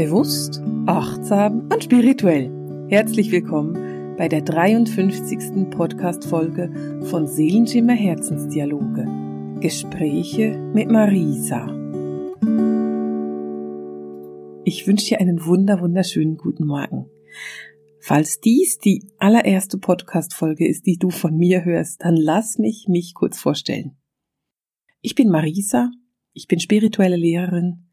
Bewusst, achtsam und spirituell. Herzlich willkommen bei der 53. Podcast-Folge von Seelenschimmer Herzensdialoge. Gespräche mit Marisa. Ich wünsche dir einen wunder, wunderschönen guten Morgen. Falls dies die allererste Podcast-Folge ist, die du von mir hörst, dann lass mich mich kurz vorstellen. Ich bin Marisa, ich bin spirituelle Lehrerin,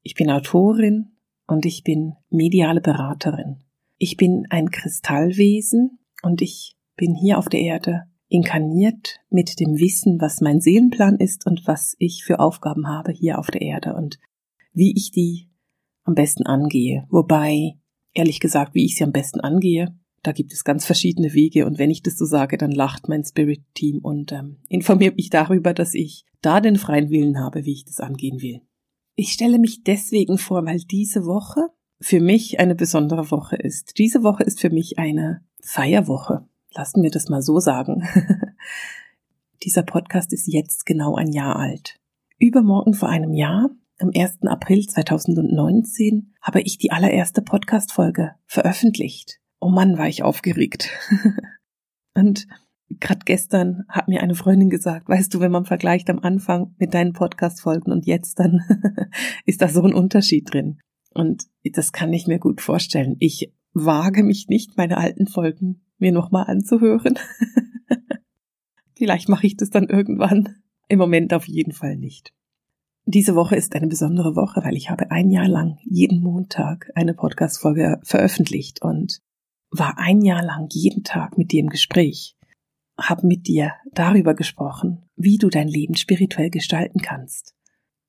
ich bin Autorin und ich bin mediale Beraterin. Ich bin ein Kristallwesen und ich bin hier auf der Erde inkarniert mit dem Wissen, was mein Seelenplan ist und was ich für Aufgaben habe hier auf der Erde und wie ich die am besten angehe. Wobei, ehrlich gesagt, wie ich sie am besten angehe, da gibt es ganz verschiedene Wege und wenn ich das so sage, dann lacht mein Spirit-Team und ähm, informiert mich darüber, dass ich da den freien Willen habe, wie ich das angehen will. Ich stelle mich deswegen vor, weil diese Woche für mich eine besondere Woche ist. Diese Woche ist für mich eine Feierwoche. Lassen wir das mal so sagen. Dieser Podcast ist jetzt genau ein Jahr alt. Übermorgen vor einem Jahr, am 1. April 2019, habe ich die allererste Podcast-Folge veröffentlicht. Oh Mann, war ich aufgeregt. Und Gerade gestern hat mir eine Freundin gesagt, weißt du, wenn man vergleicht am Anfang mit deinen Podcast-Folgen und jetzt, dann ist da so ein Unterschied drin. Und das kann ich mir gut vorstellen. Ich wage mich nicht, meine alten Folgen mir nochmal anzuhören. Vielleicht mache ich das dann irgendwann. Im Moment auf jeden Fall nicht. Diese Woche ist eine besondere Woche, weil ich habe ein Jahr lang jeden Montag eine Podcast-Folge veröffentlicht und war ein Jahr lang jeden Tag mit dir im Gespräch habe mit dir darüber gesprochen, wie du dein Leben spirituell gestalten kannst.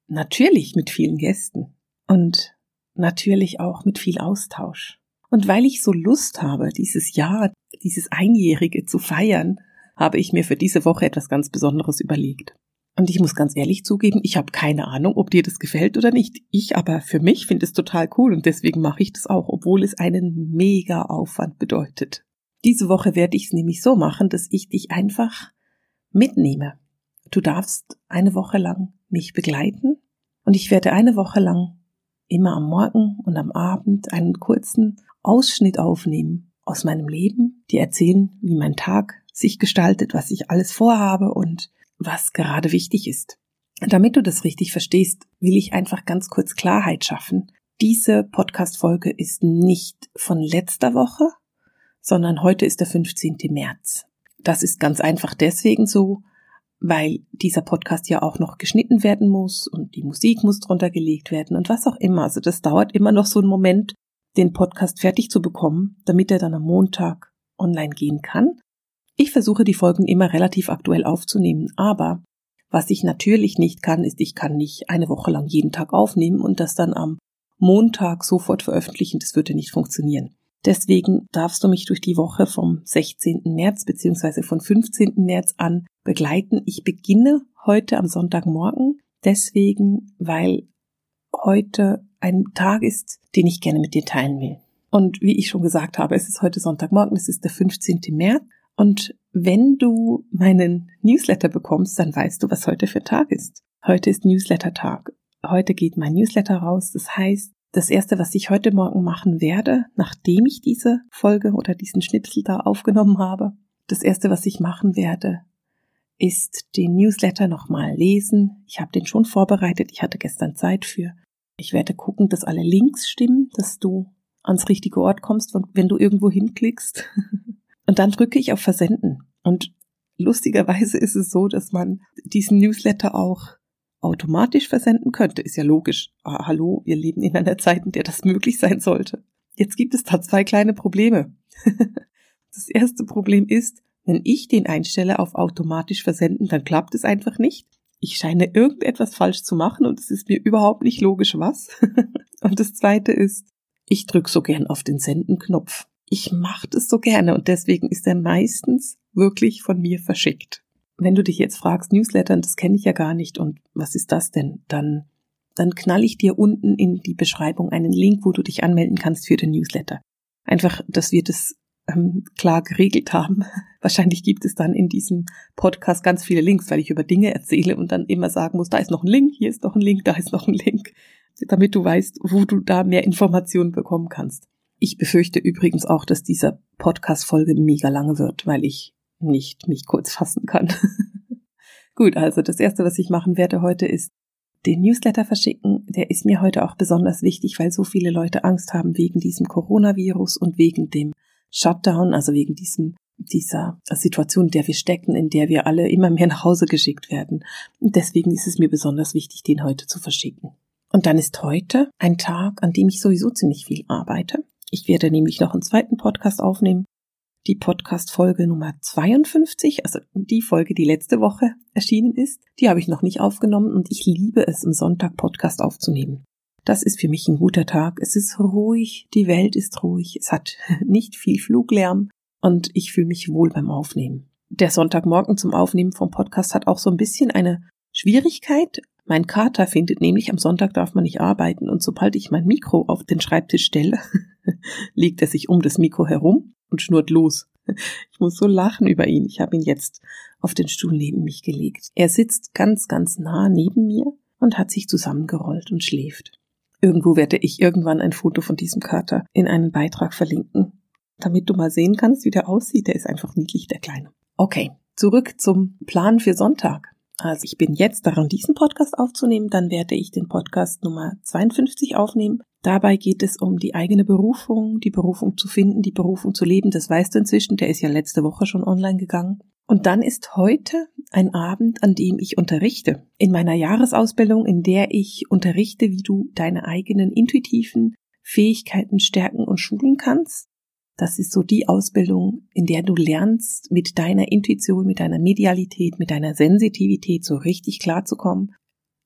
Natürlich mit vielen Gästen und natürlich auch mit viel Austausch. Und weil ich so Lust habe, dieses Jahr, dieses Einjährige zu feiern, habe ich mir für diese Woche etwas ganz Besonderes überlegt. Und ich muss ganz ehrlich zugeben, ich habe keine Ahnung, ob dir das gefällt oder nicht. Ich aber für mich finde es total cool und deswegen mache ich das auch, obwohl es einen mega Aufwand bedeutet. Diese Woche werde ich es nämlich so machen, dass ich dich einfach mitnehme. Du darfst eine Woche lang mich begleiten und ich werde eine Woche lang immer am Morgen und am Abend einen kurzen Ausschnitt aufnehmen aus meinem Leben, dir erzählen, wie mein Tag sich gestaltet, was ich alles vorhabe und was gerade wichtig ist. Damit du das richtig verstehst, will ich einfach ganz kurz Klarheit schaffen. Diese Podcast-Folge ist nicht von letzter Woche, sondern heute ist der 15. März. Das ist ganz einfach deswegen so, weil dieser Podcast ja auch noch geschnitten werden muss und die Musik muss drunter gelegt werden und was auch immer. Also das dauert immer noch so einen Moment, den Podcast fertig zu bekommen, damit er dann am Montag online gehen kann. Ich versuche die Folgen immer relativ aktuell aufzunehmen, aber was ich natürlich nicht kann, ist, ich kann nicht eine Woche lang jeden Tag aufnehmen und das dann am Montag sofort veröffentlichen. Das würde nicht funktionieren. Deswegen darfst du mich durch die Woche vom 16. März bzw. von 15. März an begleiten. Ich beginne heute am Sonntagmorgen deswegen, weil heute ein Tag ist, den ich gerne mit dir teilen will. Und wie ich schon gesagt habe, es ist heute Sonntagmorgen, es ist der 15. März. Und wenn du meinen Newsletter bekommst, dann weißt du, was heute für Tag ist. Heute ist Newsletter-Tag. Heute geht mein Newsletter raus. Das heißt, das erste, was ich heute Morgen machen werde, nachdem ich diese Folge oder diesen Schnipsel da aufgenommen habe, das erste, was ich machen werde, ist den Newsletter nochmal lesen. Ich habe den schon vorbereitet, ich hatte gestern Zeit für. Ich werde gucken, dass alle Links stimmen, dass du ans richtige Ort kommst, wenn du irgendwo hinklickst. Und dann drücke ich auf Versenden. Und lustigerweise ist es so, dass man diesen Newsletter auch automatisch versenden könnte. Ist ja logisch. Ah, hallo, wir leben in einer Zeit, in der das möglich sein sollte. Jetzt gibt es da zwei kleine Probleme. das erste Problem ist, wenn ich den einstelle auf automatisch versenden, dann klappt es einfach nicht. Ich scheine irgendetwas falsch zu machen und es ist mir überhaupt nicht logisch, was. und das zweite ist, ich drücke so gern auf den Senden-Knopf. Ich mache das so gerne und deswegen ist er meistens wirklich von mir verschickt wenn du dich jetzt fragst, Newslettern, das kenne ich ja gar nicht und was ist das denn? Dann, dann knall ich dir unten in die Beschreibung einen Link, wo du dich anmelden kannst für den Newsletter. Einfach, dass wir das ähm, klar geregelt haben. Wahrscheinlich gibt es dann in diesem Podcast ganz viele Links, weil ich über Dinge erzähle und dann immer sagen muss, da ist noch ein Link, hier ist noch ein Link, da ist noch ein Link. damit du weißt, wo du da mehr Informationen bekommen kannst. Ich befürchte übrigens auch, dass diese Podcast-Folge mega lange wird, weil ich nicht mich kurz fassen kann. Gut, also das erste, was ich machen werde heute, ist den Newsletter verschicken. Der ist mir heute auch besonders wichtig, weil so viele Leute Angst haben wegen diesem Coronavirus und wegen dem Shutdown, also wegen diesem dieser Situation, in der wir stecken, in der wir alle immer mehr nach Hause geschickt werden. Und deswegen ist es mir besonders wichtig, den heute zu verschicken. Und dann ist heute ein Tag, an dem ich sowieso ziemlich viel arbeite. Ich werde nämlich noch einen zweiten Podcast aufnehmen. Die Podcast-Folge Nummer 52, also die Folge, die letzte Woche erschienen ist, die habe ich noch nicht aufgenommen und ich liebe es, am Sonntag Podcast aufzunehmen. Das ist für mich ein guter Tag. Es ist ruhig, die Welt ist ruhig, es hat nicht viel Fluglärm und ich fühle mich wohl beim Aufnehmen. Der Sonntagmorgen zum Aufnehmen vom Podcast hat auch so ein bisschen eine Schwierigkeit, mein Kater findet nämlich, am Sonntag darf man nicht arbeiten und sobald ich mein Mikro auf den Schreibtisch stelle, legt er sich um das Mikro herum und schnurrt los. Ich muss so lachen über ihn. Ich habe ihn jetzt auf den Stuhl neben mich gelegt. Er sitzt ganz, ganz nah neben mir und hat sich zusammengerollt und schläft. Irgendwo werde ich irgendwann ein Foto von diesem Kater in einen Beitrag verlinken, damit du mal sehen kannst, wie der aussieht. Der ist einfach niedlich, der Kleine. Okay, zurück zum Plan für Sonntag. Also ich bin jetzt daran, diesen Podcast aufzunehmen, dann werde ich den Podcast Nummer 52 aufnehmen. Dabei geht es um die eigene Berufung, die Berufung zu finden, die Berufung zu leben. Das weißt du inzwischen, der ist ja letzte Woche schon online gegangen. Und dann ist heute ein Abend, an dem ich unterrichte. In meiner Jahresausbildung, in der ich unterrichte, wie du deine eigenen intuitiven Fähigkeiten stärken und schulen kannst. Das ist so die Ausbildung, in der du lernst, mit deiner Intuition, mit deiner Medialität, mit deiner Sensitivität so richtig klarzukommen.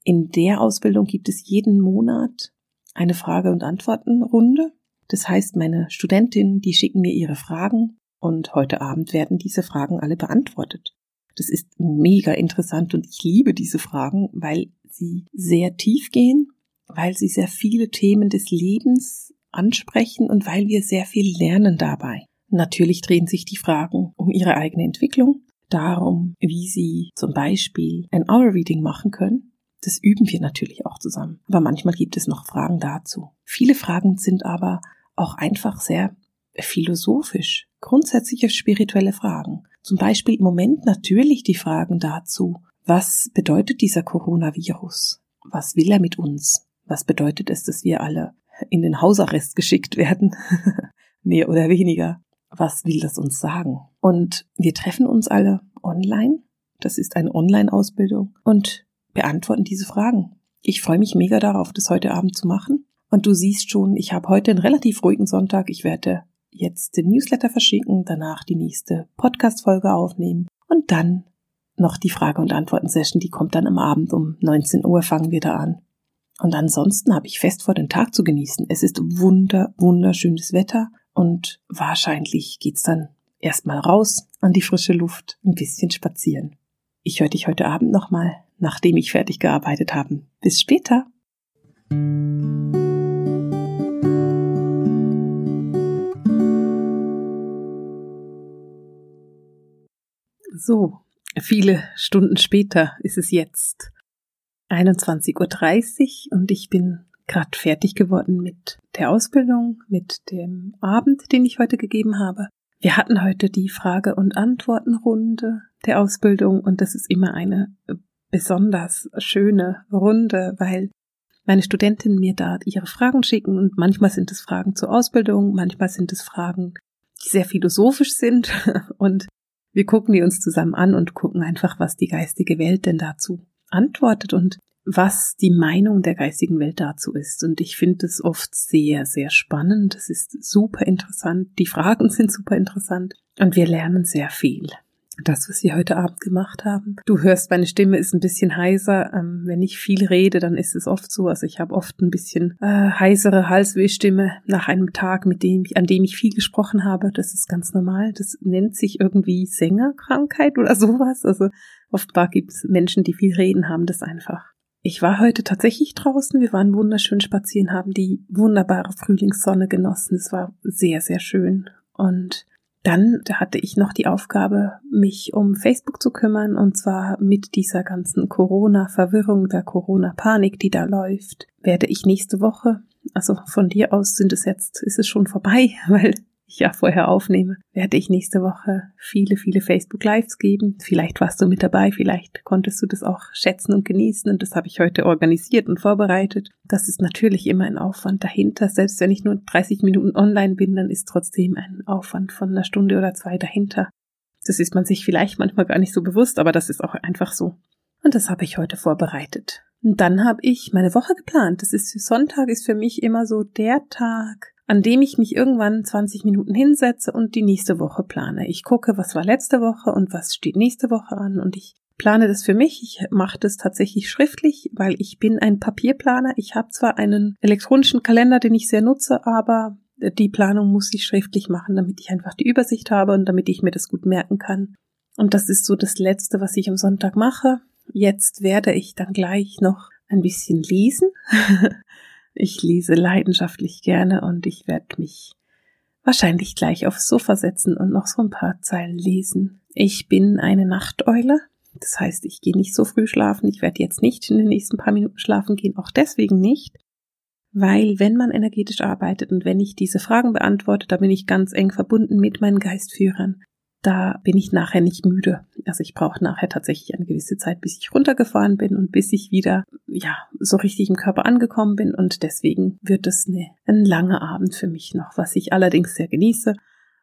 In der Ausbildung gibt es jeden Monat eine Frage- und Antwortenrunde. Das heißt, meine Studentinnen, die schicken mir ihre Fragen und heute Abend werden diese Fragen alle beantwortet. Das ist mega interessant und ich liebe diese Fragen, weil sie sehr tief gehen, weil sie sehr viele Themen des Lebens ansprechen und weil wir sehr viel lernen dabei. Natürlich drehen sich die Fragen um ihre eigene Entwicklung, darum, wie sie zum Beispiel ein Hour Reading machen können. Das üben wir natürlich auch zusammen. Aber manchmal gibt es noch Fragen dazu. Viele Fragen sind aber auch einfach sehr philosophisch, grundsätzliche spirituelle Fragen. Zum Beispiel im Moment natürlich die Fragen dazu, was bedeutet dieser Coronavirus? Was will er mit uns? Was bedeutet es, dass wir alle in den Hausarrest geschickt werden, mehr oder weniger. Was will das uns sagen? Und wir treffen uns alle online. Das ist eine Online-Ausbildung und beantworten diese Fragen. Ich freue mich mega darauf, das heute Abend zu machen. Und du siehst schon, ich habe heute einen relativ ruhigen Sonntag. Ich werde jetzt den Newsletter verschicken, danach die nächste Podcast-Folge aufnehmen und dann noch die Frage- und Antworten-Session, die kommt dann am Abend um 19 Uhr, fangen wir da an. Und ansonsten habe ich fest vor, den Tag zu genießen. Es ist wunder, wunderschönes Wetter und wahrscheinlich geht's dann erstmal raus an die frische Luft, ein bisschen spazieren. Ich höre dich heute Abend nochmal, nachdem ich fertig gearbeitet habe. Bis später! So, viele Stunden später ist es jetzt. 21.30 Uhr und ich bin gerade fertig geworden mit der Ausbildung, mit dem Abend, den ich heute gegeben habe. Wir hatten heute die Frage- und Antwortenrunde der Ausbildung und das ist immer eine besonders schöne Runde, weil meine Studentinnen mir da ihre Fragen schicken und manchmal sind es Fragen zur Ausbildung, manchmal sind es Fragen, die sehr philosophisch sind und wir gucken die uns zusammen an und gucken einfach, was die geistige Welt denn dazu antwortet und was die Meinung der geistigen Welt dazu ist. Und ich finde es oft sehr, sehr spannend. Es ist super interessant. Die Fragen sind super interessant und wir lernen sehr viel. Das, was wir heute Abend gemacht haben. Du hörst, meine Stimme ist ein bisschen heiser. Ähm, wenn ich viel rede, dann ist es oft so. Also ich habe oft ein bisschen äh, heisere Halswehstimme nach einem Tag, mit dem an dem ich viel gesprochen habe. Das ist ganz normal. Das nennt sich irgendwie Sängerkrankheit oder sowas. Also Offenbar gibt es Menschen, die viel reden, haben das einfach. Ich war heute tatsächlich draußen. Wir waren wunderschön spazieren, haben die wunderbare Frühlingssonne genossen. Es war sehr, sehr schön. Und Dann hatte ich noch die Aufgabe, mich um Facebook zu kümmern und zwar mit dieser ganzen Corona-Verwirrung, der Corona-Panik, die da läuft, werde ich nächste Woche, also von dir aus sind es jetzt, ist es schon vorbei, weil ich ja vorher aufnehme, werde ich nächste Woche viele, viele Facebook Lives geben. Vielleicht warst du mit dabei, vielleicht konntest du das auch schätzen und genießen und das habe ich heute organisiert und vorbereitet. Das ist natürlich immer ein Aufwand dahinter. Selbst wenn ich nur 30 Minuten online bin, dann ist trotzdem ein Aufwand von einer Stunde oder zwei dahinter. Das ist man sich vielleicht manchmal gar nicht so bewusst, aber das ist auch einfach so. Und das habe ich heute vorbereitet. Und dann habe ich meine Woche geplant. Das ist Sonntag ist für mich immer so der Tag, an dem ich mich irgendwann 20 Minuten hinsetze und die nächste Woche plane. Ich gucke, was war letzte Woche und was steht nächste Woche an und ich plane das für mich. Ich mache das tatsächlich schriftlich, weil ich bin ein Papierplaner. Ich habe zwar einen elektronischen Kalender, den ich sehr nutze, aber die Planung muss ich schriftlich machen, damit ich einfach die Übersicht habe und damit ich mir das gut merken kann. Und das ist so das Letzte, was ich am Sonntag mache. Jetzt werde ich dann gleich noch ein bisschen lesen. Ich lese leidenschaftlich gerne und ich werde mich wahrscheinlich gleich aufs Sofa setzen und noch so ein paar Zeilen lesen. Ich bin eine Nachteule. Das heißt, ich gehe nicht so früh schlafen. Ich werde jetzt nicht in den nächsten paar Minuten schlafen gehen, auch deswegen nicht, weil wenn man energetisch arbeitet und wenn ich diese Fragen beantworte, da bin ich ganz eng verbunden mit meinen Geistführern da bin ich nachher nicht müde. Also ich brauche nachher tatsächlich eine gewisse Zeit, bis ich runtergefahren bin und bis ich wieder, ja, so richtig im Körper angekommen bin. Und deswegen wird es eine, ein langer Abend für mich noch, was ich allerdings sehr genieße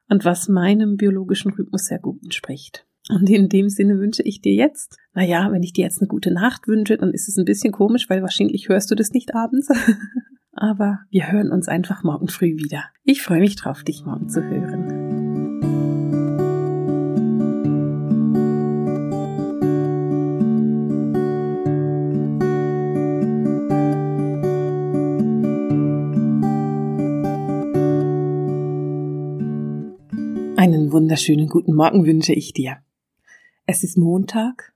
und was meinem biologischen Rhythmus sehr gut entspricht. Und in dem Sinne wünsche ich dir jetzt, naja, wenn ich dir jetzt eine gute Nacht wünsche, dann ist es ein bisschen komisch, weil wahrscheinlich hörst du das nicht abends. Aber wir hören uns einfach morgen früh wieder. Ich freue mich drauf, dich morgen zu hören. Wunderschönen guten Morgen wünsche ich dir. Es ist Montag,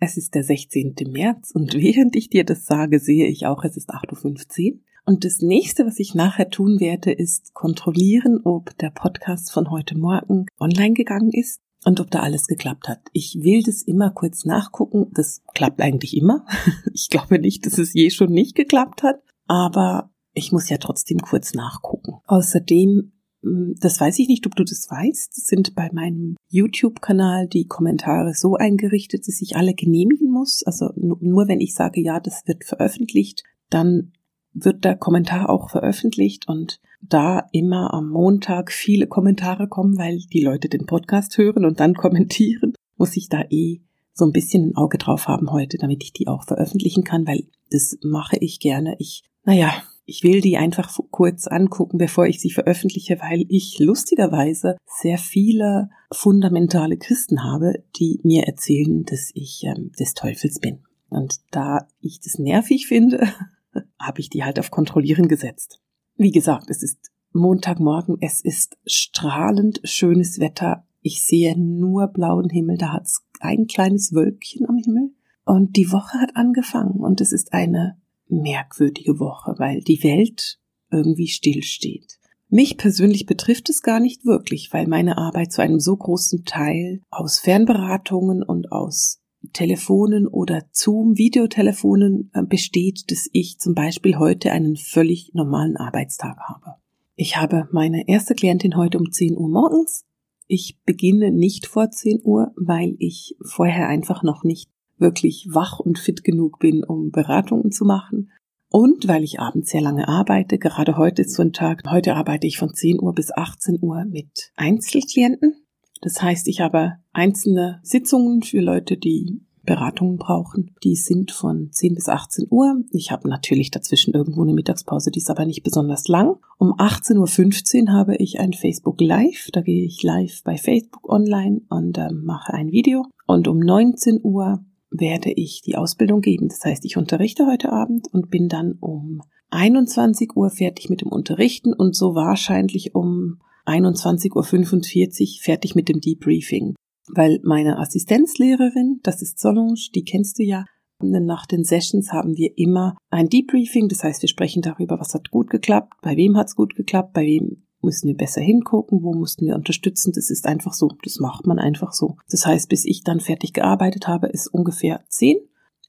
es ist der 16. März und während ich dir das sage, sehe ich auch, es ist 8.15 Uhr. Und das nächste, was ich nachher tun werde, ist kontrollieren, ob der Podcast von heute Morgen online gegangen ist und ob da alles geklappt hat. Ich will das immer kurz nachgucken. Das klappt eigentlich immer. Ich glaube nicht, dass es je schon nicht geklappt hat, aber ich muss ja trotzdem kurz nachgucken. Außerdem das weiß ich nicht, ob du das weißt, sind bei meinem YouTube-Kanal die Kommentare so eingerichtet, dass ich alle genehmigen muss. Also nur wenn ich sage, ja, das wird veröffentlicht, dann wird der Kommentar auch veröffentlicht und da immer am Montag viele Kommentare kommen, weil die Leute den Podcast hören und dann kommentieren, muss ich da eh so ein bisschen ein Auge drauf haben heute, damit ich die auch veröffentlichen kann, weil das mache ich gerne. Ich, naja, ich will die einfach kurz angucken, bevor ich sie veröffentliche, weil ich lustigerweise sehr viele fundamentale Christen habe, die mir erzählen, dass ich ähm, des Teufels bin. Und da ich das nervig finde, habe ich die halt auf Kontrollieren gesetzt. Wie gesagt, es ist Montagmorgen, es ist strahlend schönes Wetter. Ich sehe nur blauen Himmel, da hat es ein kleines Wölkchen am Himmel. Und die Woche hat angefangen und es ist eine merkwürdige Woche, weil die Welt irgendwie stillsteht. Mich persönlich betrifft es gar nicht wirklich, weil meine Arbeit zu einem so großen Teil aus Fernberatungen und aus Telefonen oder Zoom-Videotelefonen äh, besteht, dass ich zum Beispiel heute einen völlig normalen Arbeitstag habe. Ich habe meine erste Klientin heute um 10 Uhr morgens. Ich beginne nicht vor 10 Uhr, weil ich vorher einfach noch nicht wirklich wach und fit genug bin, um Beratungen zu machen. Und weil ich abends sehr lange arbeite, gerade heute ist so ein Tag, heute arbeite ich von 10 Uhr bis 18 Uhr mit Einzelklienten. Das heißt, ich habe einzelne Sitzungen für Leute, die Beratungen brauchen. Die sind von 10 bis 18 Uhr. Ich habe natürlich dazwischen irgendwo eine Mittagspause, die ist aber nicht besonders lang. Um 18.15 Uhr habe ich ein Facebook Live. Da gehe ich live bei Facebook online und äh, mache ein Video. Und um 19 Uhr werde ich die Ausbildung geben. Das heißt, ich unterrichte heute Abend und bin dann um 21 Uhr fertig mit dem Unterrichten und so wahrscheinlich um 21.45 Uhr fertig mit dem Debriefing. Weil meine Assistenzlehrerin, das ist Solange, die kennst du ja, nach den Sessions haben wir immer ein Debriefing, das heißt, wir sprechen darüber, was hat gut geklappt, bei wem hat es gut geklappt, bei wem müssen wir besser hingucken, wo mussten wir unterstützen. Das ist einfach so, das macht man einfach so. Das heißt, bis ich dann fertig gearbeitet habe, ist ungefähr zehn.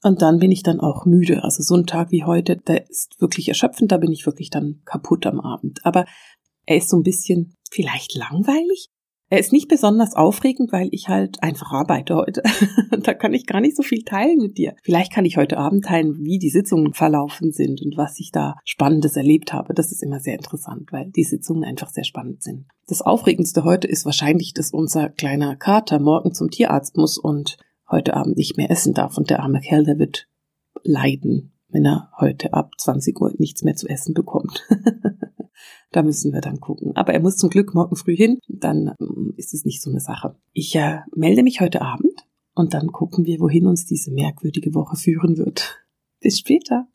Und dann bin ich dann auch müde. Also so ein Tag wie heute, der ist wirklich erschöpfend, da bin ich wirklich dann kaputt am Abend. Aber er ist so ein bisschen vielleicht langweilig, er ist nicht besonders aufregend, weil ich halt einfach arbeite heute. da kann ich gar nicht so viel teilen mit dir. Vielleicht kann ich heute Abend teilen, wie die Sitzungen verlaufen sind und was ich da Spannendes erlebt habe. Das ist immer sehr interessant, weil die Sitzungen einfach sehr spannend sind. Das Aufregendste heute ist wahrscheinlich, dass unser kleiner Kater morgen zum Tierarzt muss und heute Abend nicht mehr essen darf und der arme Kerl, der wird leiden, wenn er heute ab 20 Uhr nichts mehr zu essen bekommt. Da müssen wir dann gucken. Aber er muss zum Glück morgen früh hin, dann ähm, ist es nicht so eine Sache. Ich äh, melde mich heute Abend und dann gucken wir, wohin uns diese merkwürdige Woche führen wird. Bis später.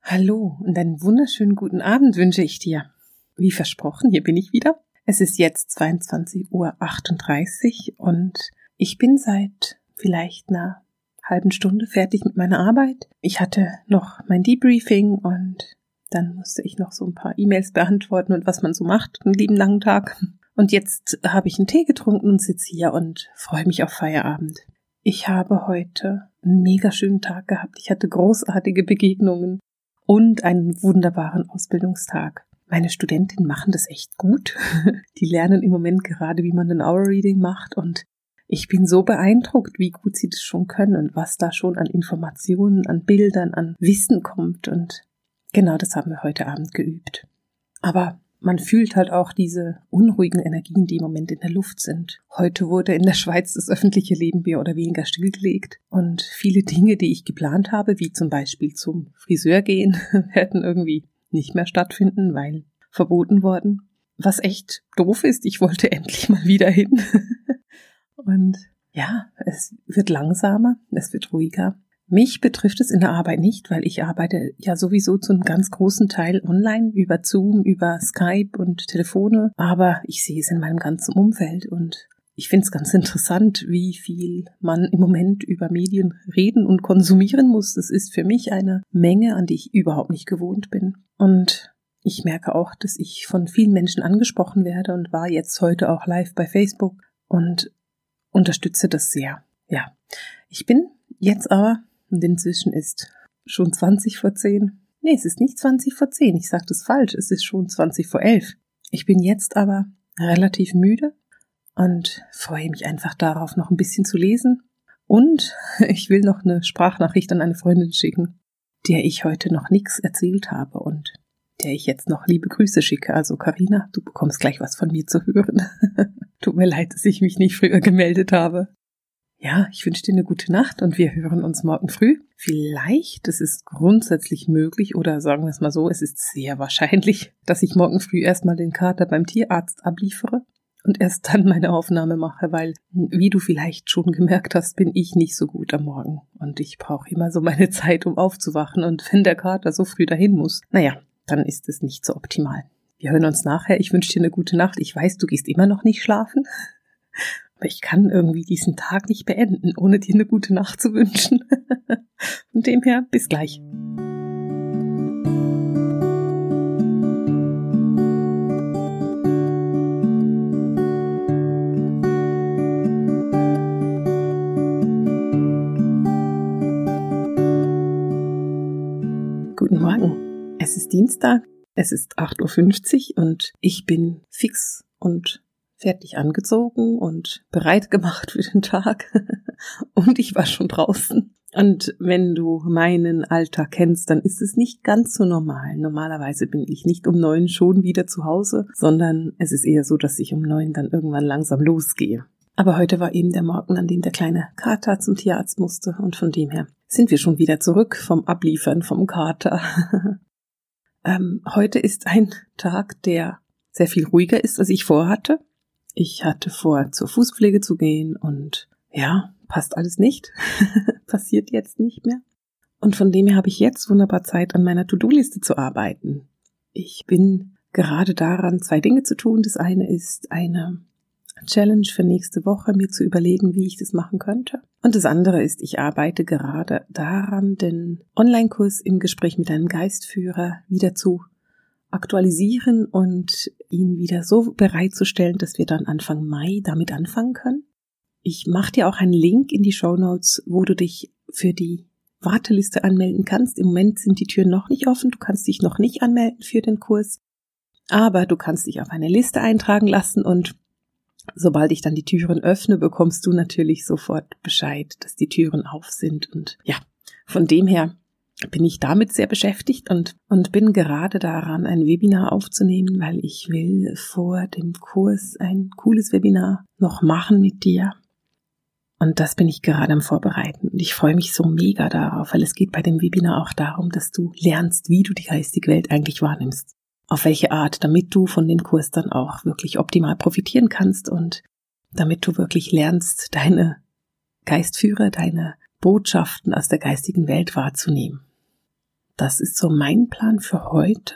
Hallo und einen wunderschönen guten Abend wünsche ich dir. Wie versprochen, hier bin ich wieder. Es ist jetzt 22.38 Uhr und ich bin seit vielleicht einer halben Stunde fertig mit meiner Arbeit. Ich hatte noch mein Debriefing und dann musste ich noch so ein paar E-Mails beantworten und was man so macht, einen lieben langen Tag. Und jetzt habe ich einen Tee getrunken und sitze hier und freue mich auf Feierabend. Ich habe heute einen mega schönen Tag gehabt. Ich hatte großartige Begegnungen und einen wunderbaren Ausbildungstag. Meine Studentinnen machen das echt gut. Die lernen im Moment gerade, wie man ein Hour Reading macht und ich bin so beeindruckt, wie gut sie das schon können und was da schon an Informationen, an Bildern, an Wissen kommt. Und genau das haben wir heute Abend geübt. Aber man fühlt halt auch diese unruhigen Energien, die im Moment in der Luft sind. Heute wurde in der Schweiz das öffentliche Leben mehr oder weniger stillgelegt und viele Dinge, die ich geplant habe, wie zum Beispiel zum Friseur gehen, werden irgendwie nicht mehr stattfinden, weil verboten worden. Was echt doof ist, ich wollte endlich mal wieder hin. Und ja, es wird langsamer, es wird ruhiger. Mich betrifft es in der Arbeit nicht, weil ich arbeite ja sowieso zu einem ganz großen Teil online über Zoom, über Skype und Telefone, aber ich sehe es in meinem ganzen Umfeld und ich finde es ganz interessant, wie viel man im Moment über Medien reden und konsumieren muss. Das ist für mich eine Menge, an die ich überhaupt nicht gewohnt bin. Und ich merke auch, dass ich von vielen Menschen angesprochen werde und war jetzt heute auch live bei Facebook und unterstütze das sehr. Ja, ich bin jetzt aber, und inzwischen ist schon 20 vor 10. Nee, es ist nicht 20 vor 10, ich sage das falsch, es ist schon 20 vor 11. Ich bin jetzt aber relativ müde und freue mich einfach darauf, noch ein bisschen zu lesen. Und ich will noch eine Sprachnachricht an eine Freundin schicken, der ich heute noch nichts erzählt habe und der ich jetzt noch liebe Grüße schicke. Also Karina, du bekommst gleich was von mir zu hören. Tut mir leid, dass ich mich nicht früher gemeldet habe. Ja, ich wünsche dir eine gute Nacht und wir hören uns morgen früh. Vielleicht, es ist grundsätzlich möglich oder sagen wir es mal so, es ist sehr wahrscheinlich, dass ich morgen früh erstmal den Kater beim Tierarzt abliefere und erst dann meine Aufnahme mache, weil, wie du vielleicht schon gemerkt hast, bin ich nicht so gut am Morgen und ich brauche immer so meine Zeit, um aufzuwachen und wenn der Kater so früh dahin muss, naja, dann ist es nicht so optimal. Wir hören uns nachher. Ich wünsche dir eine gute Nacht. Ich weiß, du gehst immer noch nicht schlafen. Aber ich kann irgendwie diesen Tag nicht beenden, ohne dir eine gute Nacht zu wünschen. Von dem her, bis gleich. Dienstag, es ist 8.50 Uhr und ich bin fix und fertig angezogen und bereit gemacht für den Tag. und ich war schon draußen. Und wenn du meinen Alltag kennst, dann ist es nicht ganz so normal. Normalerweise bin ich nicht um neun schon wieder zu Hause, sondern es ist eher so, dass ich um neun dann irgendwann langsam losgehe. Aber heute war eben der Morgen, an dem der kleine Kater zum Tierarzt musste und von dem her sind wir schon wieder zurück vom Abliefern vom Kater. Ähm, heute ist ein Tag, der sehr viel ruhiger ist, als ich vorhatte. Ich hatte vor, zur Fußpflege zu gehen und ja, passt alles nicht. Passiert jetzt nicht mehr. Und von dem her habe ich jetzt wunderbar Zeit, an meiner To-Do-Liste zu arbeiten. Ich bin gerade daran, zwei Dinge zu tun. Das eine ist eine Challenge für nächste Woche, mir zu überlegen, wie ich das machen könnte. Und das andere ist, ich arbeite gerade daran, den Online-Kurs im Gespräch mit einem Geistführer wieder zu aktualisieren und ihn wieder so bereitzustellen, dass wir dann Anfang Mai damit anfangen können. Ich mache dir auch einen Link in die Show Notes, wo du dich für die Warteliste anmelden kannst. Im Moment sind die Türen noch nicht offen. Du kannst dich noch nicht anmelden für den Kurs. Aber du kannst dich auf eine Liste eintragen lassen und sobald ich dann die Türen öffne, bekommst du natürlich sofort Bescheid, dass die Türen auf sind. Und ja, von dem her bin ich damit sehr beschäftigt und, und bin gerade daran, ein Webinar aufzunehmen, weil ich will vor dem Kurs ein cooles Webinar noch machen mit dir. Und das bin ich gerade am Vorbereiten. Und ich freue mich so mega darauf, weil es geht bei dem Webinar auch darum, dass du lernst, wie du die geistige Welt eigentlich wahrnimmst. Auf welche Art, damit du von dem Kurs dann auch wirklich optimal profitieren kannst und damit du wirklich lernst, deine Geistführer, deine Botschaften aus der geistigen Welt wahrzunehmen. Das ist so mein Plan für heute.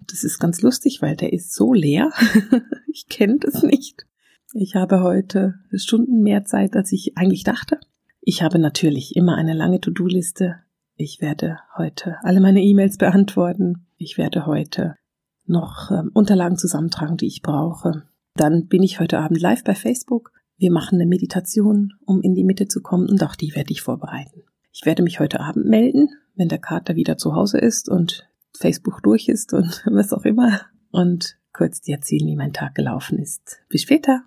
Das ist ganz lustig, weil der ist so leer. ich kenne das nicht. Ich habe heute Stunden mehr Zeit, als ich eigentlich dachte. Ich habe natürlich immer eine lange To-Do-Liste. Ich werde heute alle meine E-Mails beantworten. Ich werde heute noch äh, Unterlagen zusammentragen, die ich brauche. Dann bin ich heute Abend live bei Facebook. Wir machen eine Meditation, um in die Mitte zu kommen und auch die werde ich vorbereiten. Ich werde mich heute Abend melden, wenn der Kater wieder zu Hause ist und Facebook durch ist und was auch immer und kurz dir erzählen, wie mein Tag gelaufen ist. Bis später.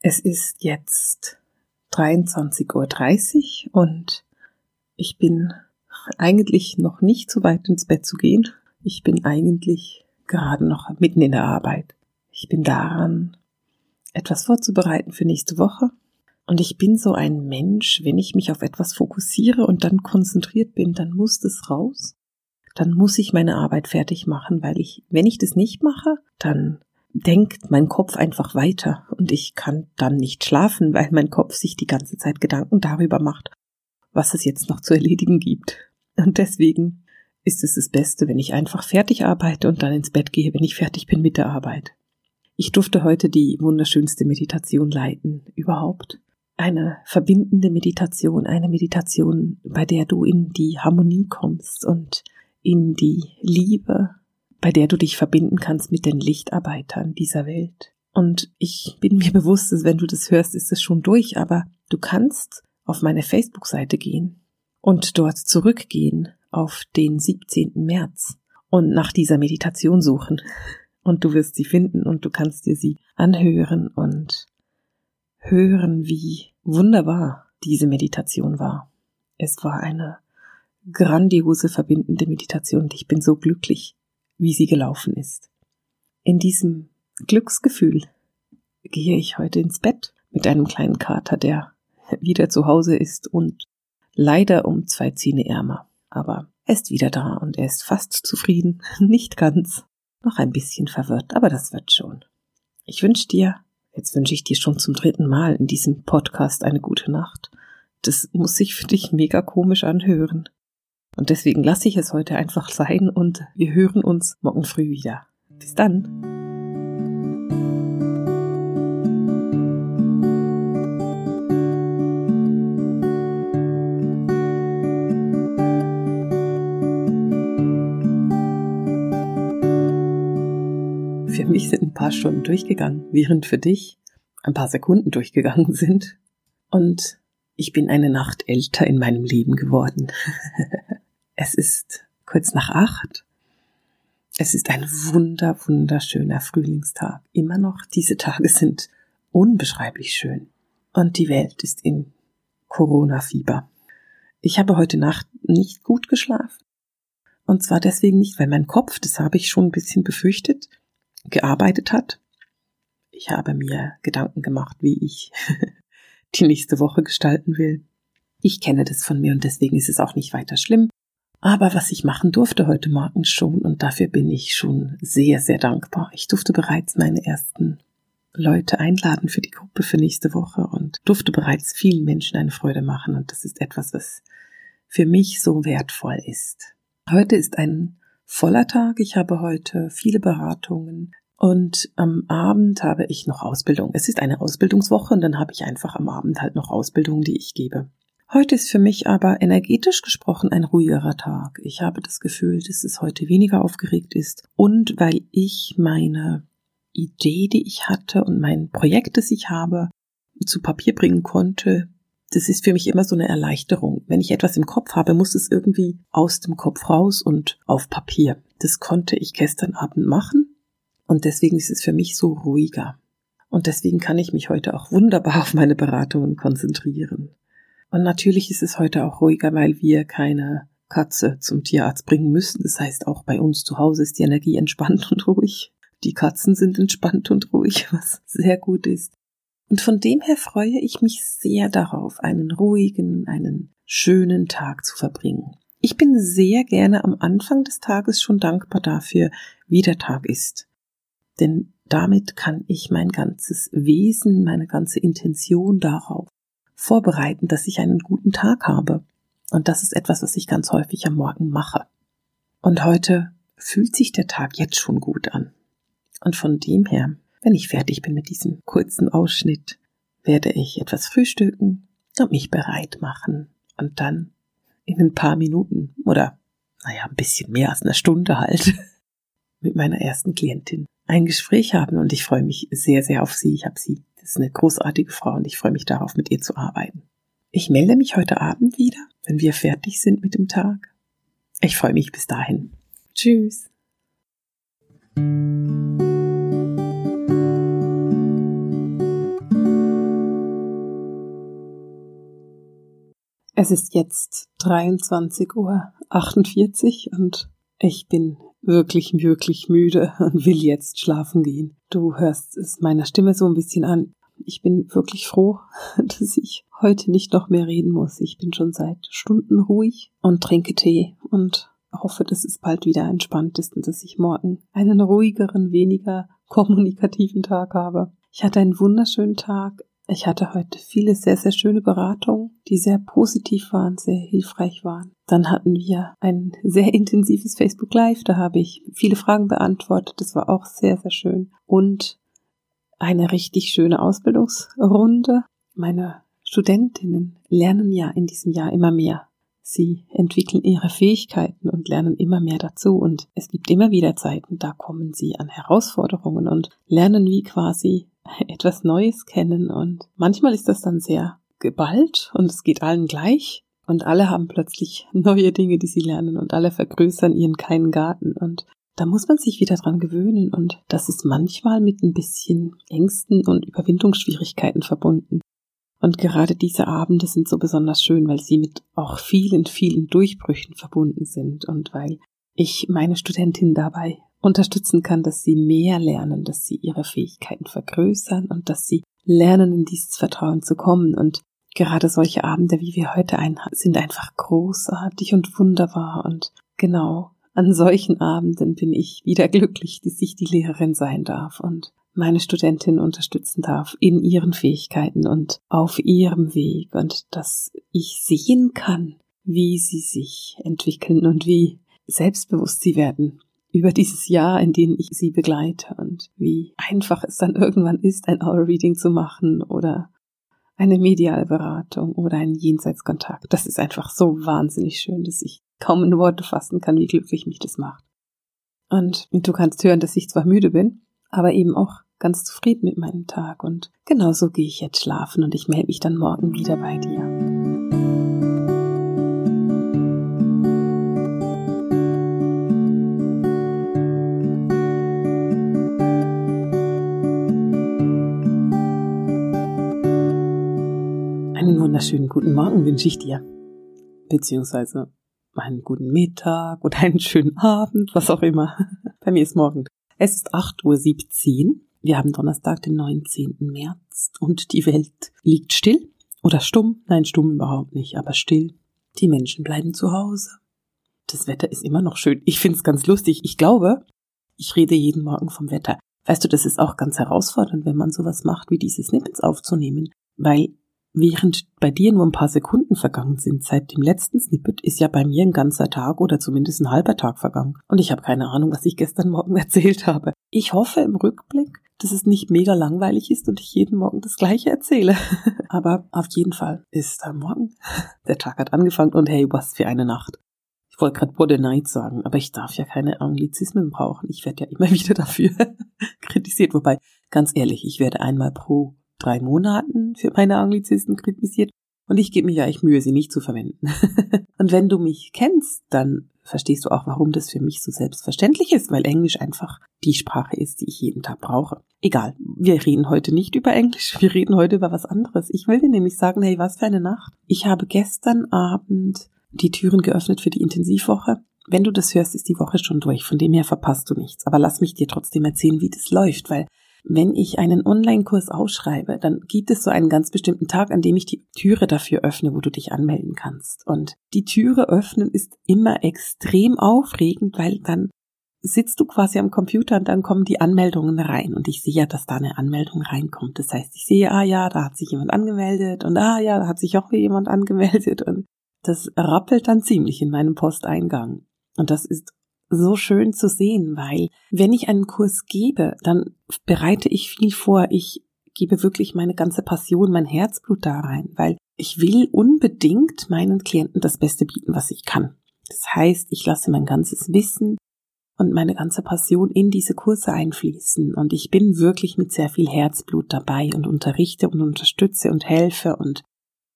Es ist jetzt 23.30 Uhr und ich bin eigentlich noch nicht so weit ins Bett zu gehen. Ich bin eigentlich gerade noch mitten in der Arbeit. Ich bin daran, etwas vorzubereiten für nächste Woche. Und ich bin so ein Mensch, wenn ich mich auf etwas fokussiere und dann konzentriert bin, dann muss das raus. Dann muss ich meine Arbeit fertig machen, weil ich, wenn ich das nicht mache, dann denkt mein Kopf einfach weiter und ich kann dann nicht schlafen, weil mein Kopf sich die ganze Zeit Gedanken darüber macht, was es jetzt noch zu erledigen gibt. Und deswegen ist es das Beste, wenn ich einfach fertig arbeite und dann ins Bett gehe, wenn ich fertig bin mit der Arbeit. Ich durfte heute die wunderschönste Meditation leiten überhaupt. Eine verbindende Meditation, eine Meditation, bei der du in die Harmonie kommst und in die Liebe bei der du dich verbinden kannst mit den Lichtarbeitern dieser Welt. Und ich bin mir bewusst, dass wenn du das hörst, ist es schon durch, aber du kannst auf meine Facebook-Seite gehen und dort zurückgehen auf den 17. März und nach dieser Meditation suchen. Und du wirst sie finden und du kannst dir sie anhören und hören, wie wunderbar diese Meditation war. Es war eine grandiose verbindende Meditation und ich bin so glücklich, wie sie gelaufen ist. In diesem Glücksgefühl gehe ich heute ins Bett mit einem kleinen Kater, der wieder zu Hause ist und leider um zwei Zähne ärmer. Aber er ist wieder da und er ist fast zufrieden, nicht ganz, noch ein bisschen verwirrt, aber das wird schon. Ich wünsche dir, jetzt wünsche ich dir schon zum dritten Mal in diesem Podcast eine gute Nacht. Das muss sich für dich mega komisch anhören. Und deswegen lasse ich es heute einfach sein und wir hören uns morgen früh wieder. Bis dann. Für mich sind ein paar Stunden durchgegangen, während für dich ein paar Sekunden durchgegangen sind. Und ich bin eine Nacht älter in meinem Leben geworden. Es ist kurz nach acht. Es ist ein wunder, wunderschöner Frühlingstag. Immer noch, diese Tage sind unbeschreiblich schön. Und die Welt ist im Corona-Fieber. Ich habe heute Nacht nicht gut geschlafen. Und zwar deswegen nicht, weil mein Kopf, das habe ich schon ein bisschen befürchtet, gearbeitet hat. Ich habe mir Gedanken gemacht, wie ich die nächste Woche gestalten will. Ich kenne das von mir und deswegen ist es auch nicht weiter schlimm. Aber was ich machen durfte heute Morgen schon, und dafür bin ich schon sehr, sehr dankbar. Ich durfte bereits meine ersten Leute einladen für die Gruppe für nächste Woche und durfte bereits vielen Menschen eine Freude machen. Und das ist etwas, was für mich so wertvoll ist. Heute ist ein voller Tag. Ich habe heute viele Beratungen und am Abend habe ich noch Ausbildung. Es ist eine Ausbildungswoche und dann habe ich einfach am Abend halt noch Ausbildungen, die ich gebe. Heute ist für mich aber energetisch gesprochen ein ruhigerer Tag. Ich habe das Gefühl, dass es heute weniger aufgeregt ist und weil ich meine Idee, die ich hatte und mein Projekt, das ich habe, zu Papier bringen konnte, das ist für mich immer so eine Erleichterung. Wenn ich etwas im Kopf habe, muss es irgendwie aus dem Kopf raus und auf Papier. Das konnte ich gestern Abend machen und deswegen ist es für mich so ruhiger. Und deswegen kann ich mich heute auch wunderbar auf meine Beratungen konzentrieren. Und natürlich ist es heute auch ruhiger, weil wir keine Katze zum Tierarzt bringen müssen. Das heißt, auch bei uns zu Hause ist die Energie entspannt und ruhig. Die Katzen sind entspannt und ruhig, was sehr gut ist. Und von dem her freue ich mich sehr darauf, einen ruhigen, einen schönen Tag zu verbringen. Ich bin sehr gerne am Anfang des Tages schon dankbar dafür, wie der Tag ist. Denn damit kann ich mein ganzes Wesen, meine ganze Intention darauf vorbereiten, dass ich einen guten Tag habe. Und das ist etwas, was ich ganz häufig am Morgen mache. Und heute fühlt sich der Tag jetzt schon gut an. Und von dem her wenn ich fertig bin mit diesem kurzen Ausschnitt, werde ich etwas frühstücken und mich bereit machen und dann in ein paar Minuten oder naja, ein bisschen mehr als eine Stunde halt mit meiner ersten Klientin ein Gespräch haben und ich freue mich sehr, sehr auf sie. Ich habe sie. Das ist eine großartige Frau und ich freue mich darauf, mit ihr zu arbeiten. Ich melde mich heute Abend wieder, wenn wir fertig sind mit dem Tag. Ich freue mich bis dahin. Tschüss. Es ist jetzt 23 Uhr 48 und ich bin wirklich, wirklich müde und will jetzt schlafen gehen. Du hörst es meiner Stimme so ein bisschen an. Ich bin wirklich froh, dass ich heute nicht noch mehr reden muss. Ich bin schon seit Stunden ruhig und trinke Tee und hoffe, dass es bald wieder entspannt ist und dass ich morgen einen ruhigeren, weniger kommunikativen Tag habe. Ich hatte einen wunderschönen Tag. Ich hatte heute viele sehr, sehr schöne Beratungen, die sehr positiv waren, sehr hilfreich waren. Dann hatten wir ein sehr intensives Facebook Live, da habe ich viele Fragen beantwortet, das war auch sehr, sehr schön. Und eine richtig schöne Ausbildungsrunde. Meine Studentinnen lernen ja in diesem Jahr immer mehr. Sie entwickeln ihre Fähigkeiten und lernen immer mehr dazu und es gibt immer wieder Zeiten, da kommen sie an Herausforderungen und lernen wie quasi etwas Neues kennen. Und manchmal ist das dann sehr geballt und es geht allen gleich. Und alle haben plötzlich neue Dinge, die sie lernen. Und alle vergrößern ihren kleinen Garten. Und da muss man sich wieder dran gewöhnen. Und das ist manchmal mit ein bisschen Ängsten und Überwindungsschwierigkeiten verbunden. Und gerade diese Abende sind so besonders schön, weil sie mit auch vielen, vielen Durchbrüchen verbunden sind. Und weil ich meine Studentin dabei unterstützen kann, dass sie mehr lernen, dass sie ihre Fähigkeiten vergrößern und dass sie lernen, in dieses Vertrauen zu kommen. Und gerade solche Abende, wie wir heute ein, sind einfach großartig und wunderbar. Und genau an solchen Abenden bin ich wieder glücklich, dass ich die Lehrerin sein darf und meine Studentin unterstützen darf in ihren Fähigkeiten und auf ihrem Weg und dass ich sehen kann, wie sie sich entwickeln und wie selbstbewusst sie werden über dieses Jahr, in dem ich sie begleite und wie einfach es dann irgendwann ist, ein Aura-Reading zu machen oder eine mediale Beratung oder einen Jenseitskontakt. Das ist einfach so wahnsinnig schön, dass ich kaum in Worte fassen kann, wie glücklich mich das macht. Und du kannst hören, dass ich zwar müde bin, aber eben auch ganz zufrieden mit meinem Tag. Und genauso gehe ich jetzt schlafen und ich melde mich dann morgen wieder bei dir. Wunderschönen guten Morgen wünsche ich dir. Beziehungsweise einen guten Mittag oder einen schönen Abend, was auch immer. Bei mir ist morgen. Es ist 8.17 Uhr. Wir haben Donnerstag, den 19. März und die Welt liegt still oder stumm. Nein, stumm überhaupt nicht, aber still. Die Menschen bleiben zu Hause. Das Wetter ist immer noch schön. Ich finde es ganz lustig. Ich glaube, ich rede jeden Morgen vom Wetter. Weißt du, das ist auch ganz herausfordernd, wenn man sowas macht, wie diese Snippets aufzunehmen, weil während bei dir nur ein paar Sekunden vergangen sind seit dem letzten Snippet, ist ja bei mir ein ganzer Tag oder zumindest ein halber Tag vergangen. Und ich habe keine Ahnung, was ich gestern Morgen erzählt habe. Ich hoffe im Rückblick, dass es nicht mega langweilig ist und ich jeden Morgen das gleiche erzähle. Aber auf jeden Fall ist am Morgen. Der Tag hat angefangen und hey, was für eine Nacht. Ich wollte gerade What Night sagen, aber ich darf ja keine Anglizismen brauchen. Ich werde ja immer wieder dafür kritisiert. Wobei, ganz ehrlich, ich werde einmal pro drei Monaten für meine Anglizisten kritisiert und ich gebe mir ja echt Mühe, sie nicht zu verwenden. und wenn du mich kennst, dann verstehst du auch, warum das für mich so selbstverständlich ist, weil Englisch einfach die Sprache ist, die ich jeden Tag brauche. Egal, wir reden heute nicht über Englisch, wir reden heute über was anderes. Ich will dir nämlich sagen, hey, was für eine Nacht. Ich habe gestern Abend die Türen geöffnet für die Intensivwoche. Wenn du das hörst, ist die Woche schon durch, von dem her verpasst du nichts. Aber lass mich dir trotzdem erzählen, wie das läuft, weil wenn ich einen Online-Kurs ausschreibe, dann gibt es so einen ganz bestimmten Tag, an dem ich die Türe dafür öffne, wo du dich anmelden kannst. Und die Türe öffnen ist immer extrem aufregend, weil dann sitzt du quasi am Computer und dann kommen die Anmeldungen rein. Und ich sehe ja, dass da eine Anmeldung reinkommt. Das heißt, ich sehe, ah ja, da hat sich jemand angemeldet und ah ja, da hat sich auch jemand angemeldet. Und das rappelt dann ziemlich in meinem Posteingang. Und das ist so schön zu sehen, weil wenn ich einen Kurs gebe, dann bereite ich viel vor. Ich gebe wirklich meine ganze Passion, mein Herzblut da rein, weil ich will unbedingt meinen Klienten das Beste bieten, was ich kann. Das heißt, ich lasse mein ganzes Wissen und meine ganze Passion in diese Kurse einfließen und ich bin wirklich mit sehr viel Herzblut dabei und unterrichte und unterstütze und helfe und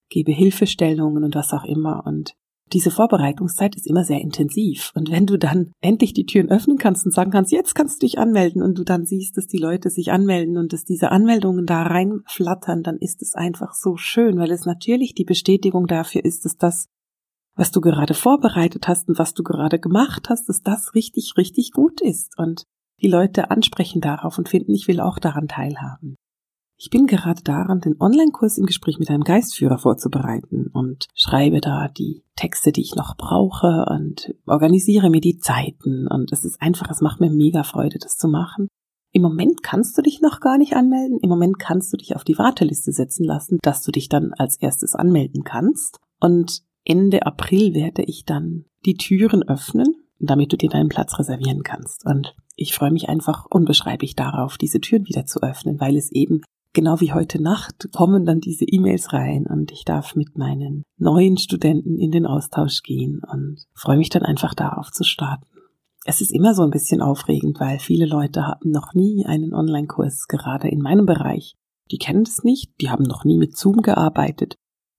gebe Hilfestellungen und was auch immer und diese Vorbereitungszeit ist immer sehr intensiv. Und wenn du dann endlich die Türen öffnen kannst und sagen kannst, jetzt kannst du dich anmelden und du dann siehst, dass die Leute sich anmelden und dass diese Anmeldungen da reinflattern, dann ist es einfach so schön, weil es natürlich die Bestätigung dafür ist, dass das, was du gerade vorbereitet hast und was du gerade gemacht hast, dass das richtig, richtig gut ist. Und die Leute ansprechen darauf und finden, ich will auch daran teilhaben. Ich bin gerade daran, den Online-Kurs im Gespräch mit einem Geistführer vorzubereiten und schreibe da die Texte, die ich noch brauche und organisiere mir die Zeiten. Und es ist einfach, es macht mir mega Freude, das zu machen. Im Moment kannst du dich noch gar nicht anmelden. Im Moment kannst du dich auf die Warteliste setzen lassen, dass du dich dann als erstes anmelden kannst. Und Ende April werde ich dann die Türen öffnen, damit du dir deinen Platz reservieren kannst. Und ich freue mich einfach unbeschreiblich darauf, diese Türen wieder zu öffnen, weil es eben genau wie heute Nacht kommen dann diese E-Mails rein und ich darf mit meinen neuen Studenten in den Austausch gehen und freue mich dann einfach darauf zu starten. Es ist immer so ein bisschen aufregend, weil viele Leute haben noch nie einen Online-Kurs, gerade in meinem Bereich. Die kennen es nicht, die haben noch nie mit Zoom gearbeitet.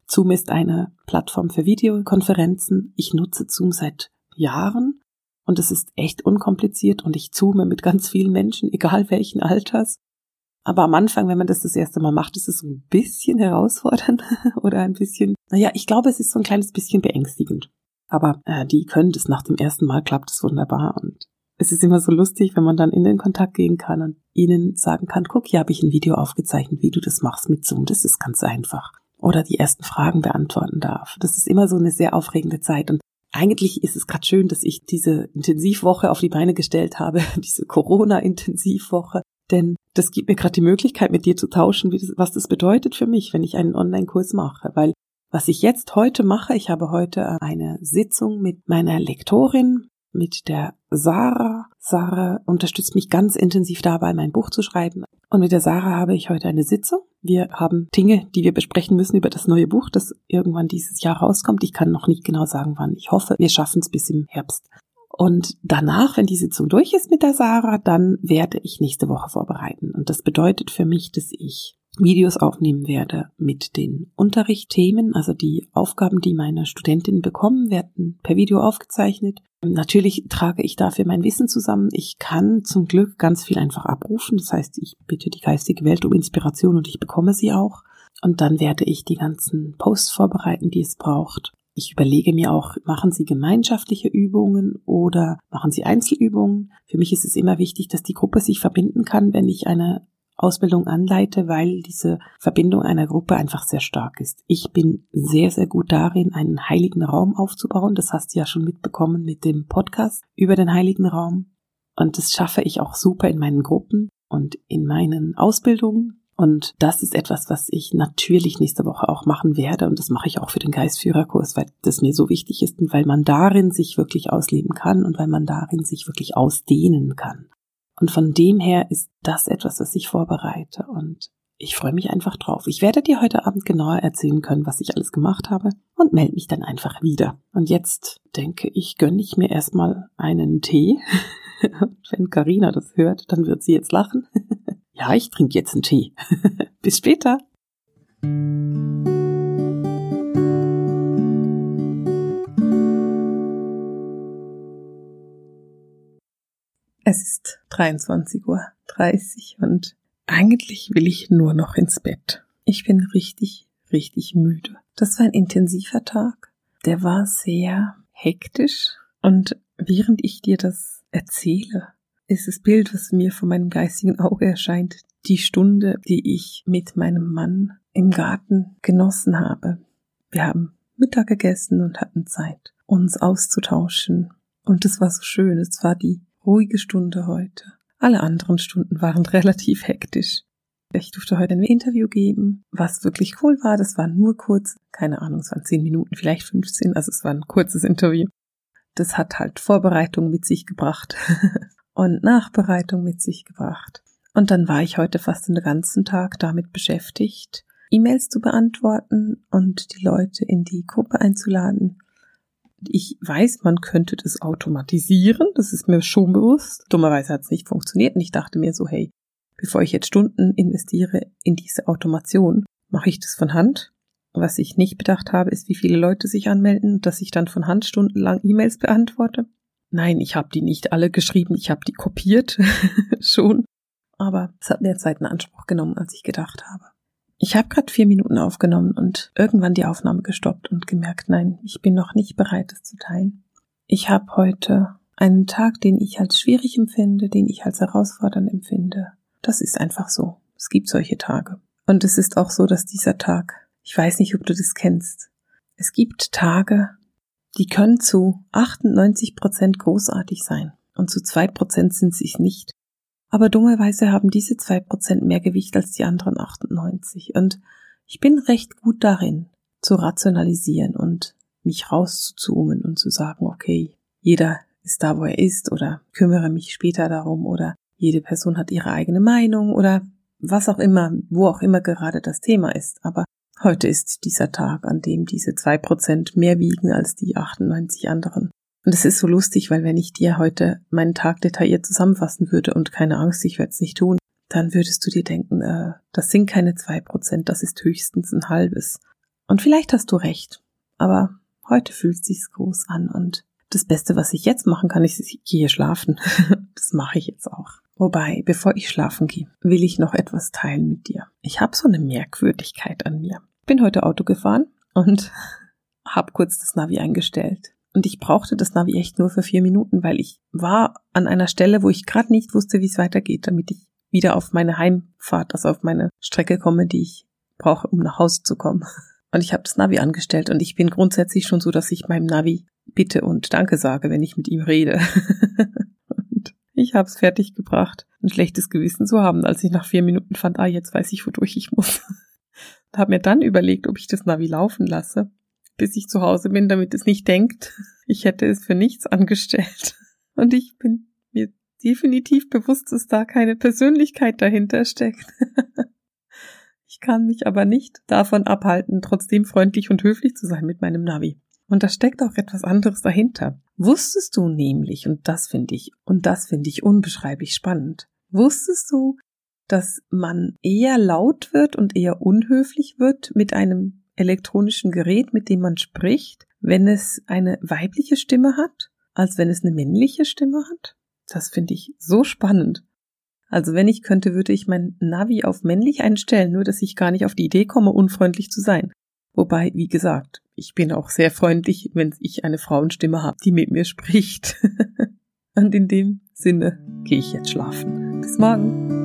Zoom ist eine Plattform für Videokonferenzen. Ich nutze Zoom seit Jahren und es ist echt unkompliziert und ich zoome mit ganz vielen Menschen, egal welchen Alters. Aber am Anfang, wenn man das das erste Mal macht, ist es so ein bisschen herausfordernd oder ein bisschen, naja, ich glaube, es ist so ein kleines bisschen beängstigend. Aber äh, die können das nach dem ersten Mal, klappt es wunderbar. Und es ist immer so lustig, wenn man dann in den Kontakt gehen kann und ihnen sagen kann, guck, hier habe ich ein Video aufgezeichnet, wie du das machst mit Zoom. Das ist ganz einfach. Oder die ersten Fragen beantworten darf. Das ist immer so eine sehr aufregende Zeit. Und eigentlich ist es gerade schön, dass ich diese Intensivwoche auf die Beine gestellt habe, diese Corona-Intensivwoche, denn das gibt mir gerade die Möglichkeit, mit dir zu tauschen, das, was das bedeutet für mich, wenn ich einen Online-Kurs mache. Weil was ich jetzt heute mache, ich habe heute eine Sitzung mit meiner Lektorin, mit der Sarah. Sarah unterstützt mich ganz intensiv dabei, mein Buch zu schreiben. Und mit der Sarah habe ich heute eine Sitzung. Wir haben Dinge, die wir besprechen müssen über das neue Buch, das irgendwann dieses Jahr rauskommt. Ich kann noch nicht genau sagen, wann. Ich hoffe, wir schaffen es bis im Herbst. Und danach, wenn die Sitzung durch ist mit der Sarah, dann werde ich nächste Woche vorbereiten. Und das bedeutet für mich, dass ich Videos aufnehmen werde mit den Unterrichtsthemen, also die Aufgaben, die meine Studentinnen bekommen, werden per Video aufgezeichnet. Natürlich trage ich dafür mein Wissen zusammen. Ich kann zum Glück ganz viel einfach abrufen. Das heißt, ich bitte die geistige Welt um Inspiration und ich bekomme sie auch. Und dann werde ich die ganzen Posts vorbereiten, die es braucht. Ich überlege mir auch, machen Sie gemeinschaftliche Übungen oder machen Sie Einzelübungen? Für mich ist es immer wichtig, dass die Gruppe sich verbinden kann, wenn ich eine Ausbildung anleite, weil diese Verbindung einer Gruppe einfach sehr stark ist. Ich bin sehr, sehr gut darin, einen heiligen Raum aufzubauen. Das hast du ja schon mitbekommen mit dem Podcast über den heiligen Raum. Und das schaffe ich auch super in meinen Gruppen und in meinen Ausbildungen. Und das ist etwas, was ich natürlich nächste Woche auch machen werde. Und das mache ich auch für den Geistführerkurs, weil das mir so wichtig ist und weil man darin sich wirklich ausleben kann und weil man darin sich wirklich ausdehnen kann. Und von dem her ist das etwas, was ich vorbereite. Und ich freue mich einfach drauf. Ich werde dir heute Abend genauer erzählen können, was ich alles gemacht habe und melde mich dann einfach wieder. Und jetzt denke ich, gönne ich mir erstmal einen Tee. Wenn Karina das hört, dann wird sie jetzt lachen. ja, ich trinke jetzt einen Tee. Bis später. Es ist 23.30 Uhr und eigentlich will ich nur noch ins Bett. Ich bin richtig, richtig müde. Das war ein intensiver Tag. Der war sehr hektisch und während ich dir das erzähle, ist das Bild, was mir vor meinem geistigen Auge erscheint, die Stunde, die ich mit meinem Mann im Garten genossen habe. Wir haben Mittag gegessen und hatten Zeit, uns auszutauschen. Und es war so schön. Es war die ruhige Stunde heute. Alle anderen Stunden waren relativ hektisch. Ich durfte heute ein Interview geben, was wirklich cool war. Das war nur kurz, keine Ahnung, es waren zehn Minuten, vielleicht 15, also es war ein kurzes Interview. Das hat halt Vorbereitung mit sich gebracht und Nachbereitung mit sich gebracht. Und dann war ich heute fast den ganzen Tag damit beschäftigt, E-Mails zu beantworten und die Leute in die Gruppe einzuladen ich weiß, man könnte das automatisieren, das ist mir schon bewusst. Dummerweise hat es nicht funktioniert und ich dachte mir so, hey, bevor ich jetzt Stunden investiere in diese Automation, mache ich das von Hand. Was ich nicht bedacht habe, ist, wie viele Leute sich anmelden, dass ich dann von Hand stundenlang E-Mails beantworte. Nein, ich habe die nicht alle geschrieben, ich habe die kopiert schon. Aber es hat mehr Zeit in Anspruch genommen, als ich gedacht habe. Ich habe gerade vier Minuten aufgenommen und irgendwann die Aufnahme gestoppt und gemerkt, nein, ich bin noch nicht bereit, es zu teilen. Ich habe heute einen Tag, den ich als schwierig empfinde, den ich als herausfordernd empfinde. Das ist einfach so. Es gibt solche Tage. Und es ist auch so, dass dieser Tag, ich weiß nicht, ob du das kennst, es gibt Tage, die können zu 98 Prozent großartig sein und zu zwei Prozent sind sie es nicht. Aber dummerweise haben diese zwei Prozent mehr Gewicht als die anderen 98. Und ich bin recht gut darin, zu rationalisieren und mich rauszuzoomen und zu sagen, okay, jeder ist da, wo er ist oder kümmere mich später darum oder jede Person hat ihre eigene Meinung oder was auch immer, wo auch immer gerade das Thema ist. Aber heute ist dieser Tag, an dem diese zwei Prozent mehr wiegen als die 98 anderen. Und es ist so lustig, weil wenn ich dir heute meinen Tag detailliert zusammenfassen würde und keine Angst, ich werde es nicht tun, dann würdest du dir denken, äh, das sind keine zwei Prozent, das ist höchstens ein halbes. Und vielleicht hast du recht, aber heute fühlt es sich groß an und das Beste, was ich jetzt machen kann, ist, ich gehe schlafen. das mache ich jetzt auch. Wobei, bevor ich schlafen gehe, will ich noch etwas teilen mit dir. Ich habe so eine Merkwürdigkeit an mir. Bin heute Auto gefahren und habe kurz das Navi eingestellt. Und ich brauchte das Navi echt nur für vier Minuten, weil ich war an einer Stelle, wo ich gerade nicht wusste, wie es weitergeht, damit ich wieder auf meine Heimfahrt, also auf meine Strecke komme, die ich brauche, um nach Hause zu kommen. Und ich habe das Navi angestellt und ich bin grundsätzlich schon so, dass ich meinem Navi bitte und Danke sage, wenn ich mit ihm rede. und ich habe es fertig gebracht, ein schlechtes Gewissen zu haben, als ich nach vier Minuten fand, ah, jetzt weiß ich, wodurch ich muss. Und habe mir dann überlegt, ob ich das Navi laufen lasse bis ich zu Hause bin, damit es nicht denkt, ich hätte es für nichts angestellt. Und ich bin mir definitiv bewusst, dass da keine Persönlichkeit dahinter steckt. ich kann mich aber nicht davon abhalten, trotzdem freundlich und höflich zu sein mit meinem Navi. Und da steckt auch etwas anderes dahinter. Wusstest du nämlich, und das finde ich, und das finde ich unbeschreiblich spannend, wusstest du, dass man eher laut wird und eher unhöflich wird mit einem elektronischen Gerät, mit dem man spricht, wenn es eine weibliche Stimme hat, als wenn es eine männliche Stimme hat? Das finde ich so spannend. Also wenn ich könnte, würde ich mein Navi auf männlich einstellen, nur dass ich gar nicht auf die Idee komme, unfreundlich zu sein. Wobei, wie gesagt, ich bin auch sehr freundlich, wenn ich eine Frauenstimme habe, die mit mir spricht. Und in dem Sinne gehe ich jetzt schlafen. Bis morgen.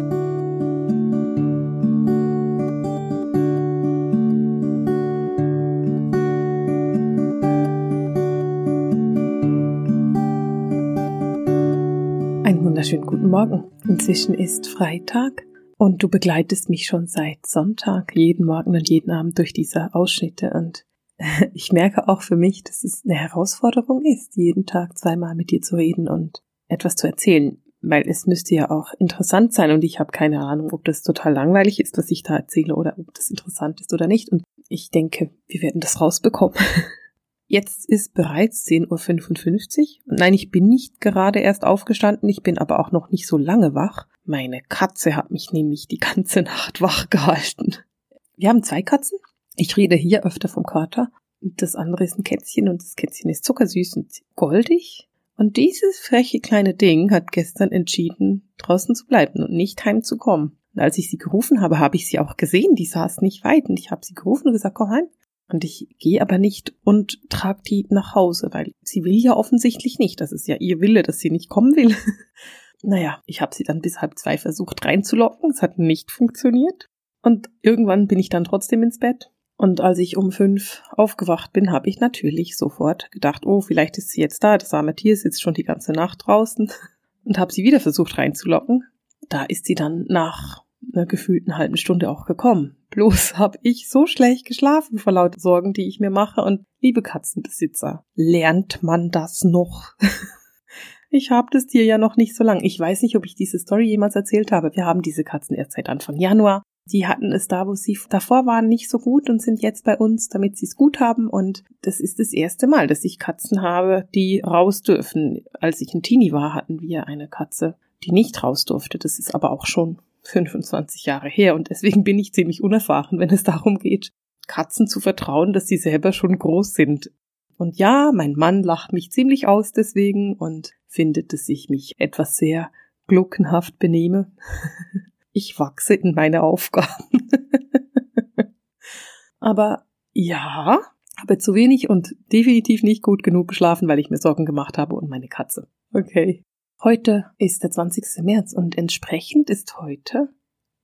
Wunderschönen guten Morgen. Inzwischen ist Freitag Und du begleitest mich schon seit Sonntag, jeden Morgen und jeden Abend durch diese Ausschnitte. Und ich merke auch für mich, dass es eine Herausforderung ist, jeden Tag zweimal mit dir zu reden und etwas zu erzählen. Weil es müsste ja auch interessant sein und ich habe keine Ahnung, ob das total langweilig ist, was ich da erzähle oder ob das interessant ist oder nicht. Und ich denke, wir werden das rausbekommen. Jetzt ist bereits 10.55 Uhr. Nein, ich bin nicht gerade erst aufgestanden, ich bin aber auch noch nicht so lange wach. Meine Katze hat mich nämlich die ganze Nacht wach gehalten. Wir haben zwei Katzen. Ich rede hier öfter vom Kater. Das andere ist ein Kätzchen und das Kätzchen ist zuckersüß und goldig. Und dieses freche kleine Ding hat gestern entschieden, draußen zu bleiben und nicht heimzukommen. Und als ich sie gerufen habe, habe ich sie auch gesehen. Die saß nicht weit und ich habe sie gerufen und gesagt, komm heim. Und ich gehe aber nicht und trage die nach Hause, weil sie will ja offensichtlich nicht. Das ist ja ihr Wille, dass sie nicht kommen will. naja, ich habe sie dann bis halb zwei versucht reinzulocken. Es hat nicht funktioniert. Und irgendwann bin ich dann trotzdem ins Bett. Und als ich um fünf aufgewacht bin, habe ich natürlich sofort gedacht, oh, vielleicht ist sie jetzt da. Das arme Tier sitzt schon die ganze Nacht draußen. Und habe sie wieder versucht reinzulocken. Da ist sie dann nach einer gefühlten halben Stunde auch gekommen. Bloß habe ich so schlecht geschlafen vor lauter Sorgen, die ich mir mache. Und liebe Katzenbesitzer, lernt man das noch? ich habe das Tier ja noch nicht so lang. Ich weiß nicht, ob ich diese Story jemals erzählt habe. Wir haben diese Katzen erst seit Anfang Januar. Die hatten es da, wo sie davor waren, nicht so gut und sind jetzt bei uns, damit sie es gut haben. Und das ist das erste Mal, dass ich Katzen habe, die raus dürfen. Als ich ein Teenie war, hatten wir eine Katze, die nicht raus durfte. Das ist aber auch schon 25 Jahre her und deswegen bin ich ziemlich unerfahren, wenn es darum geht, Katzen zu vertrauen, dass sie selber schon groß sind. Und ja, mein Mann lacht mich ziemlich aus deswegen und findet, dass ich mich etwas sehr gluckenhaft benehme. Ich wachse in meine Aufgaben. Aber ja, habe zu wenig und definitiv nicht gut genug geschlafen, weil ich mir Sorgen gemacht habe und meine Katze. Okay. Heute ist der 20. März und entsprechend ist heute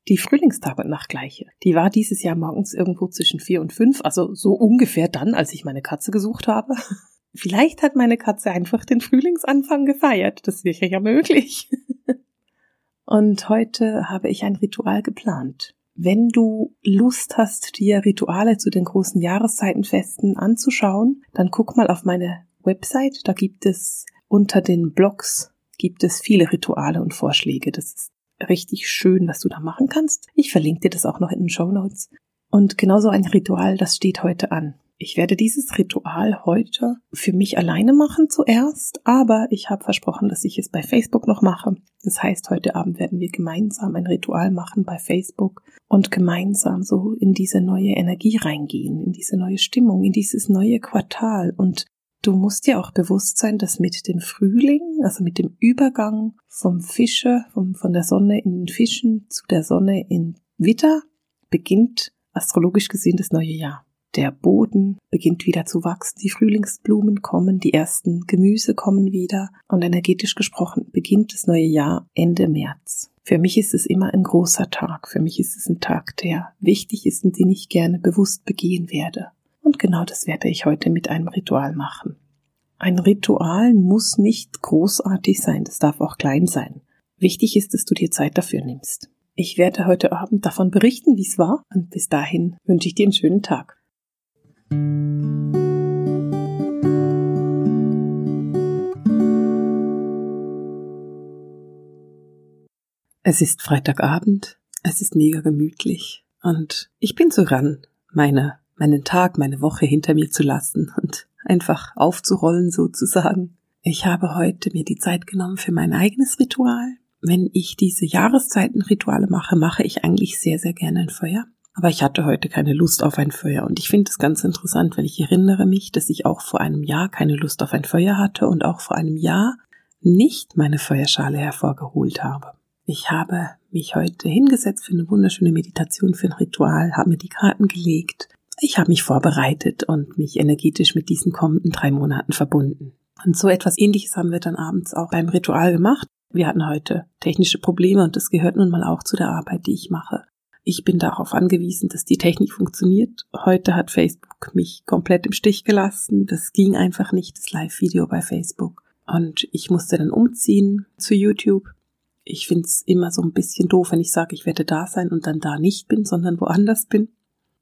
die Frühlingstagnachtgleiche. Die war dieses Jahr morgens irgendwo zwischen vier und fünf, also so ungefähr dann, als ich meine Katze gesucht habe. Vielleicht hat meine Katze einfach den Frühlingsanfang gefeiert. Das wäre ja möglich. Und heute habe ich ein Ritual geplant. Wenn du Lust hast, dir Rituale zu den großen Jahreszeitenfesten anzuschauen, dann guck mal auf meine Website. Da gibt es unter den Blogs gibt es viele Rituale und Vorschläge. Das ist richtig schön, was du da machen kannst. Ich verlinke dir das auch noch in den Show Notes. Und genauso ein Ritual, das steht heute an. Ich werde dieses Ritual heute für mich alleine machen zuerst, aber ich habe versprochen, dass ich es bei Facebook noch mache. Das heißt, heute Abend werden wir gemeinsam ein Ritual machen bei Facebook und gemeinsam so in diese neue Energie reingehen, in diese neue Stimmung, in dieses neue Quartal und Du musst dir auch bewusst sein, dass mit dem Frühling, also mit dem Übergang vom Fische, vom, von der Sonne in den Fischen zu der Sonne in Witter, beginnt astrologisch gesehen das neue Jahr. Der Boden beginnt wieder zu wachsen, die Frühlingsblumen kommen, die ersten Gemüse kommen wieder und energetisch gesprochen beginnt das neue Jahr Ende März. Für mich ist es immer ein großer Tag, für mich ist es ein Tag, der wichtig ist und den ich gerne bewusst begehen werde. Und genau das werde ich heute mit einem Ritual machen. Ein Ritual muss nicht großartig sein, das darf auch klein sein. Wichtig ist, dass du dir Zeit dafür nimmst. Ich werde heute Abend davon berichten, wie es war, und bis dahin wünsche ich dir einen schönen Tag. Es ist Freitagabend, es ist mega gemütlich und ich bin so ran, meine meinen Tag, meine Woche hinter mir zu lassen und einfach aufzurollen sozusagen. Ich habe heute mir die Zeit genommen für mein eigenes Ritual. Wenn ich diese Jahreszeitenrituale mache, mache ich eigentlich sehr, sehr gerne ein Feuer. Aber ich hatte heute keine Lust auf ein Feuer und ich finde es ganz interessant, weil ich erinnere mich, dass ich auch vor einem Jahr keine Lust auf ein Feuer hatte und auch vor einem Jahr nicht meine Feuerschale hervorgeholt habe. Ich habe mich heute hingesetzt für eine wunderschöne Meditation, für ein Ritual, habe mir die Karten gelegt ich habe mich vorbereitet und mich energetisch mit diesen kommenden drei Monaten verbunden. Und so etwas ähnliches haben wir dann abends auch beim Ritual gemacht. Wir hatten heute technische Probleme und das gehört nun mal auch zu der Arbeit, die ich mache. Ich bin darauf angewiesen, dass die Technik funktioniert. Heute hat Facebook mich komplett im Stich gelassen. Das ging einfach nicht, das Live-Video bei Facebook. Und ich musste dann umziehen zu YouTube. Ich find's immer so ein bisschen doof, wenn ich sage, ich werde da sein und dann da nicht bin, sondern woanders bin.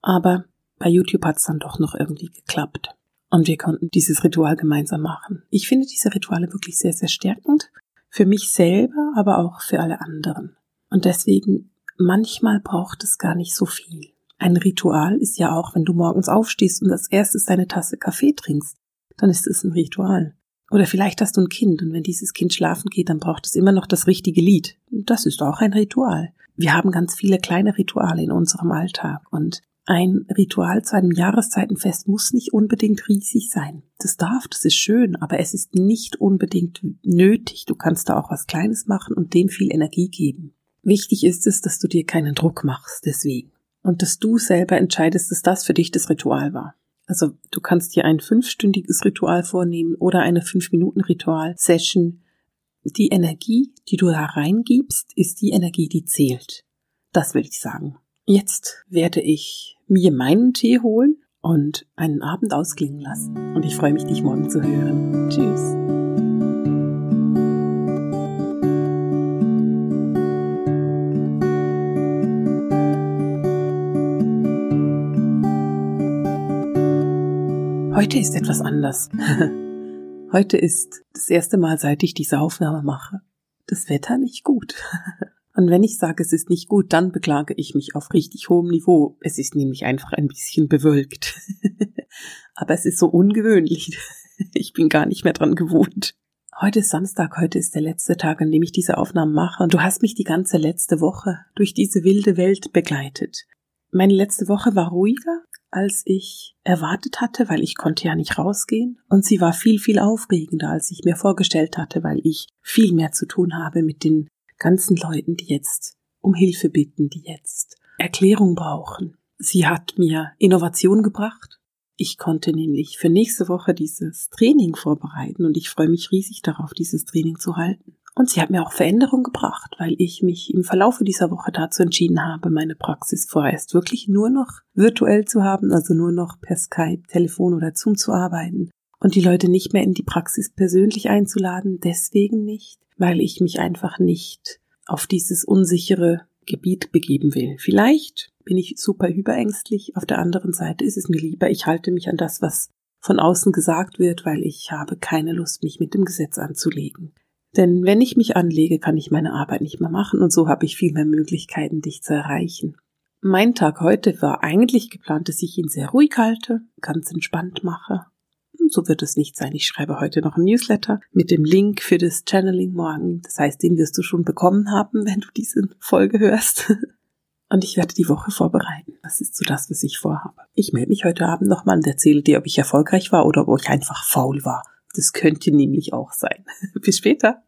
Aber bei YouTube hat's dann doch noch irgendwie geklappt. Und wir konnten dieses Ritual gemeinsam machen. Ich finde diese Rituale wirklich sehr, sehr stärkend. Für mich selber, aber auch für alle anderen. Und deswegen, manchmal braucht es gar nicht so viel. Ein Ritual ist ja auch, wenn du morgens aufstehst und als erstes deine Tasse Kaffee trinkst, dann ist es ein Ritual. Oder vielleicht hast du ein Kind und wenn dieses Kind schlafen geht, dann braucht es immer noch das richtige Lied. Das ist auch ein Ritual. Wir haben ganz viele kleine Rituale in unserem Alltag und ein Ritual zu einem Jahreszeitenfest muss nicht unbedingt riesig sein. Das darf, das ist schön, aber es ist nicht unbedingt nötig. Du kannst da auch was Kleines machen und dem viel Energie geben. Wichtig ist es, dass du dir keinen Druck machst deswegen und dass du selber entscheidest, dass das für dich das Ritual war. Also du kannst dir ein fünfstündiges Ritual vornehmen oder eine fünf-Minuten-Ritual-Session. Die Energie, die du da reingibst, ist die Energie, die zählt. Das will ich sagen. Jetzt werde ich mir meinen Tee holen und einen Abend ausklingen lassen. Und ich freue mich, dich morgen zu hören. Tschüss. Heute ist etwas anders. Heute ist das erste Mal, seit ich diese Aufnahme mache, das Wetter nicht gut. Und wenn ich sage, es ist nicht gut, dann beklage ich mich auf richtig hohem Niveau. Es ist nämlich einfach ein bisschen bewölkt. Aber es ist so ungewöhnlich. Ich bin gar nicht mehr dran gewohnt. Heute ist Samstag, heute ist der letzte Tag, an dem ich diese Aufnahmen mache. Und du hast mich die ganze letzte Woche durch diese wilde Welt begleitet. Meine letzte Woche war ruhiger, als ich erwartet hatte, weil ich konnte ja nicht rausgehen. Und sie war viel, viel aufregender, als ich mir vorgestellt hatte, weil ich viel mehr zu tun habe mit den ganzen Leuten, die jetzt um Hilfe bitten, die jetzt Erklärung brauchen. Sie hat mir Innovation gebracht. Ich konnte nämlich für nächste Woche dieses Training vorbereiten und ich freue mich riesig darauf, dieses Training zu halten. Und sie hat mir auch Veränderung gebracht, weil ich mich im Verlaufe dieser Woche dazu entschieden habe, meine Praxis vorerst wirklich nur noch virtuell zu haben, also nur noch per Skype, Telefon oder Zoom zu arbeiten und die Leute nicht mehr in die Praxis persönlich einzuladen, deswegen nicht, weil ich mich einfach nicht auf dieses unsichere Gebiet begeben will. Vielleicht bin ich super überängstlich, auf der anderen Seite ist es mir lieber, ich halte mich an das, was von außen gesagt wird, weil ich habe keine Lust, mich mit dem Gesetz anzulegen. Denn wenn ich mich anlege, kann ich meine Arbeit nicht mehr machen und so habe ich viel mehr Möglichkeiten, dich zu erreichen. Mein Tag heute war eigentlich geplant, dass ich ihn sehr ruhig halte, ganz entspannt mache. So wird es nicht sein. Ich schreibe heute noch ein Newsletter mit dem Link für das Channeling morgen. Das heißt, den wirst du schon bekommen haben, wenn du diese Folge hörst. Und ich werde die Woche vorbereiten. Das ist so das, was ich vorhabe. Ich melde mich heute Abend nochmal und erzähle dir, ob ich erfolgreich war oder ob ich einfach faul war. Das könnte nämlich auch sein. Bis später.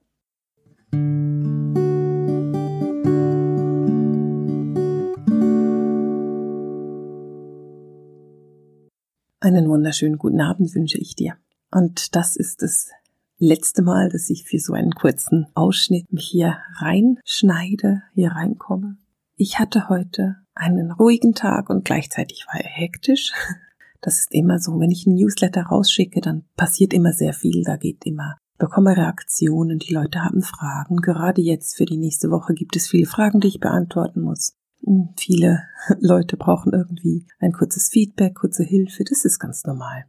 Einen wunderschönen guten Abend wünsche ich dir. Und das ist das letzte Mal, dass ich für so einen kurzen Ausschnitt mich hier reinschneide, hier reinkomme. Ich hatte heute einen ruhigen Tag und gleichzeitig war er hektisch. Das ist immer so, wenn ich ein Newsletter rausschicke, dann passiert immer sehr viel, da geht immer bekomme Reaktionen, die Leute haben Fragen. Gerade jetzt für die nächste Woche gibt es viele Fragen, die ich beantworten muss. Viele Leute brauchen irgendwie ein kurzes Feedback, kurze Hilfe, das ist ganz normal.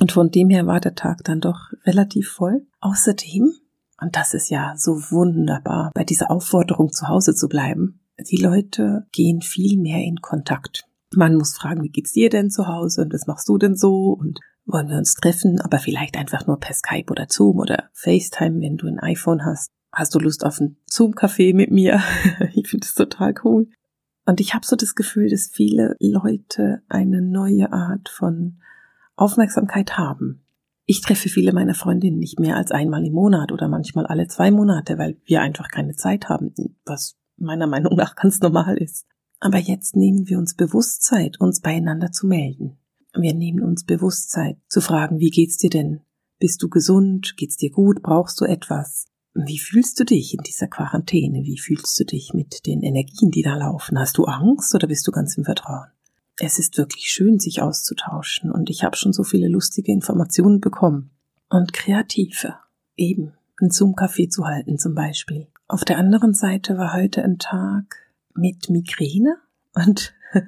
Und von dem her war der Tag dann doch relativ voll. Außerdem, und das ist ja so wunderbar, bei dieser Aufforderung zu Hause zu bleiben, die Leute gehen viel mehr in Kontakt. Man muss fragen, wie geht's dir denn zu Hause und was machst du denn so und wollen wir uns treffen, aber vielleicht einfach nur per Skype oder Zoom oder FaceTime, wenn du ein iPhone hast. Hast du Lust auf ein Zoom-Café mit mir? ich finde es total cool. Und ich habe so das Gefühl, dass viele Leute eine neue Art von Aufmerksamkeit haben. Ich treffe viele meiner Freundinnen nicht mehr als einmal im Monat oder manchmal alle zwei Monate, weil wir einfach keine Zeit haben, was meiner Meinung nach ganz normal ist. Aber jetzt nehmen wir uns bewusst Zeit, uns beieinander zu melden. Wir nehmen uns bewusst Zeit, zu fragen, wie geht's dir denn? Bist du gesund? Geht's dir gut? Brauchst du etwas? Wie fühlst du dich in dieser Quarantäne? Wie fühlst du dich mit den Energien, die da laufen? Hast du Angst oder bist du ganz im Vertrauen? Es ist wirklich schön, sich auszutauschen und ich habe schon so viele lustige Informationen bekommen. Und kreative, eben, ein Zoom-Café zu halten zum Beispiel Auf der anderen Seite war heute ein Tag mit Migräne und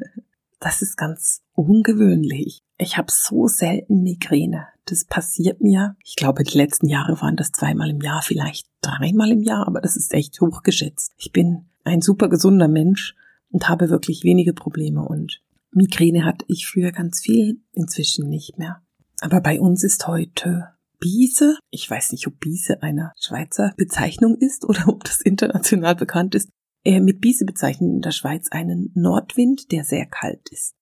das ist ganz ungewöhnlich. Ich habe so selten Migräne. Das passiert mir. Ich glaube, die letzten Jahre waren das zweimal im Jahr, vielleicht dreimal im Jahr, aber das ist echt hochgeschätzt. Ich bin ein super gesunder Mensch und habe wirklich wenige Probleme und Migräne hatte ich früher ganz viel, inzwischen nicht mehr. Aber bei uns ist heute Biese. Ich weiß nicht, ob Biese eine Schweizer Bezeichnung ist oder ob das international bekannt ist. Äh, mit Biese bezeichnen in der Schweiz einen Nordwind, der sehr kalt ist.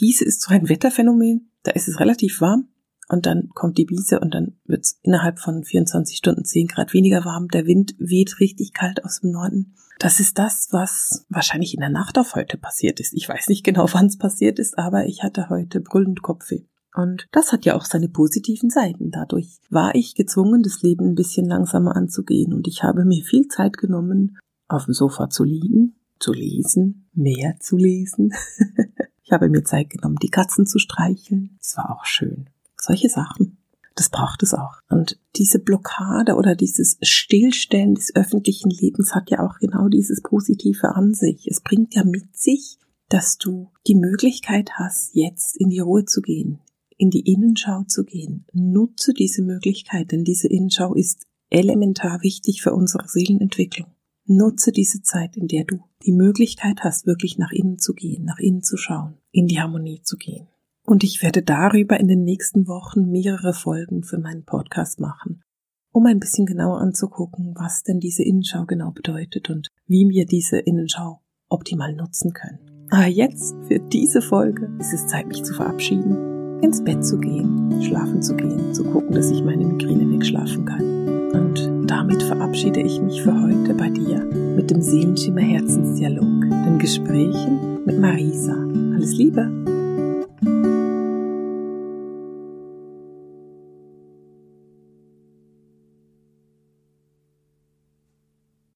Biese ist so ein Wetterphänomen, da ist es relativ warm und dann kommt die Biese und dann wird es innerhalb von 24 Stunden 10 Grad weniger warm. Der Wind weht richtig kalt aus dem Norden. Das ist das, was wahrscheinlich in der Nacht auf heute passiert ist. Ich weiß nicht genau, wann es passiert ist, aber ich hatte heute brüllend Kopfweh. Und das hat ja auch seine positiven Seiten. Dadurch war ich gezwungen, das Leben ein bisschen langsamer anzugehen und ich habe mir viel Zeit genommen, auf dem Sofa zu liegen, zu lesen, mehr zu lesen. ich habe mir Zeit genommen, die Katzen zu streicheln. Es war auch schön. Solche Sachen. Das braucht es auch. Und diese Blockade oder dieses Stillstellen des öffentlichen Lebens hat ja auch genau dieses Positive an sich. Es bringt ja mit sich, dass du die Möglichkeit hast, jetzt in die Ruhe zu gehen, in die Innenschau zu gehen. Nutze diese Möglichkeit, denn diese Innenschau ist elementar wichtig für unsere Seelenentwicklung. Nutze diese Zeit, in der du die Möglichkeit hast, wirklich nach innen zu gehen, nach innen zu schauen, in die Harmonie zu gehen. Und ich werde darüber in den nächsten Wochen mehrere Folgen für meinen Podcast machen, um ein bisschen genauer anzugucken, was denn diese Innenschau genau bedeutet und wie wir diese Innenschau optimal nutzen können. Aber jetzt, für diese Folge, ist es Zeit, mich zu verabschieden, ins Bett zu gehen, schlafen zu gehen, zu gucken, dass ich meine Migräne wegschlafen kann. Damit verabschiede ich mich für heute bei dir mit dem Seelenschimmer Herzensdialog, den Gesprächen mit Marisa. Alles Liebe!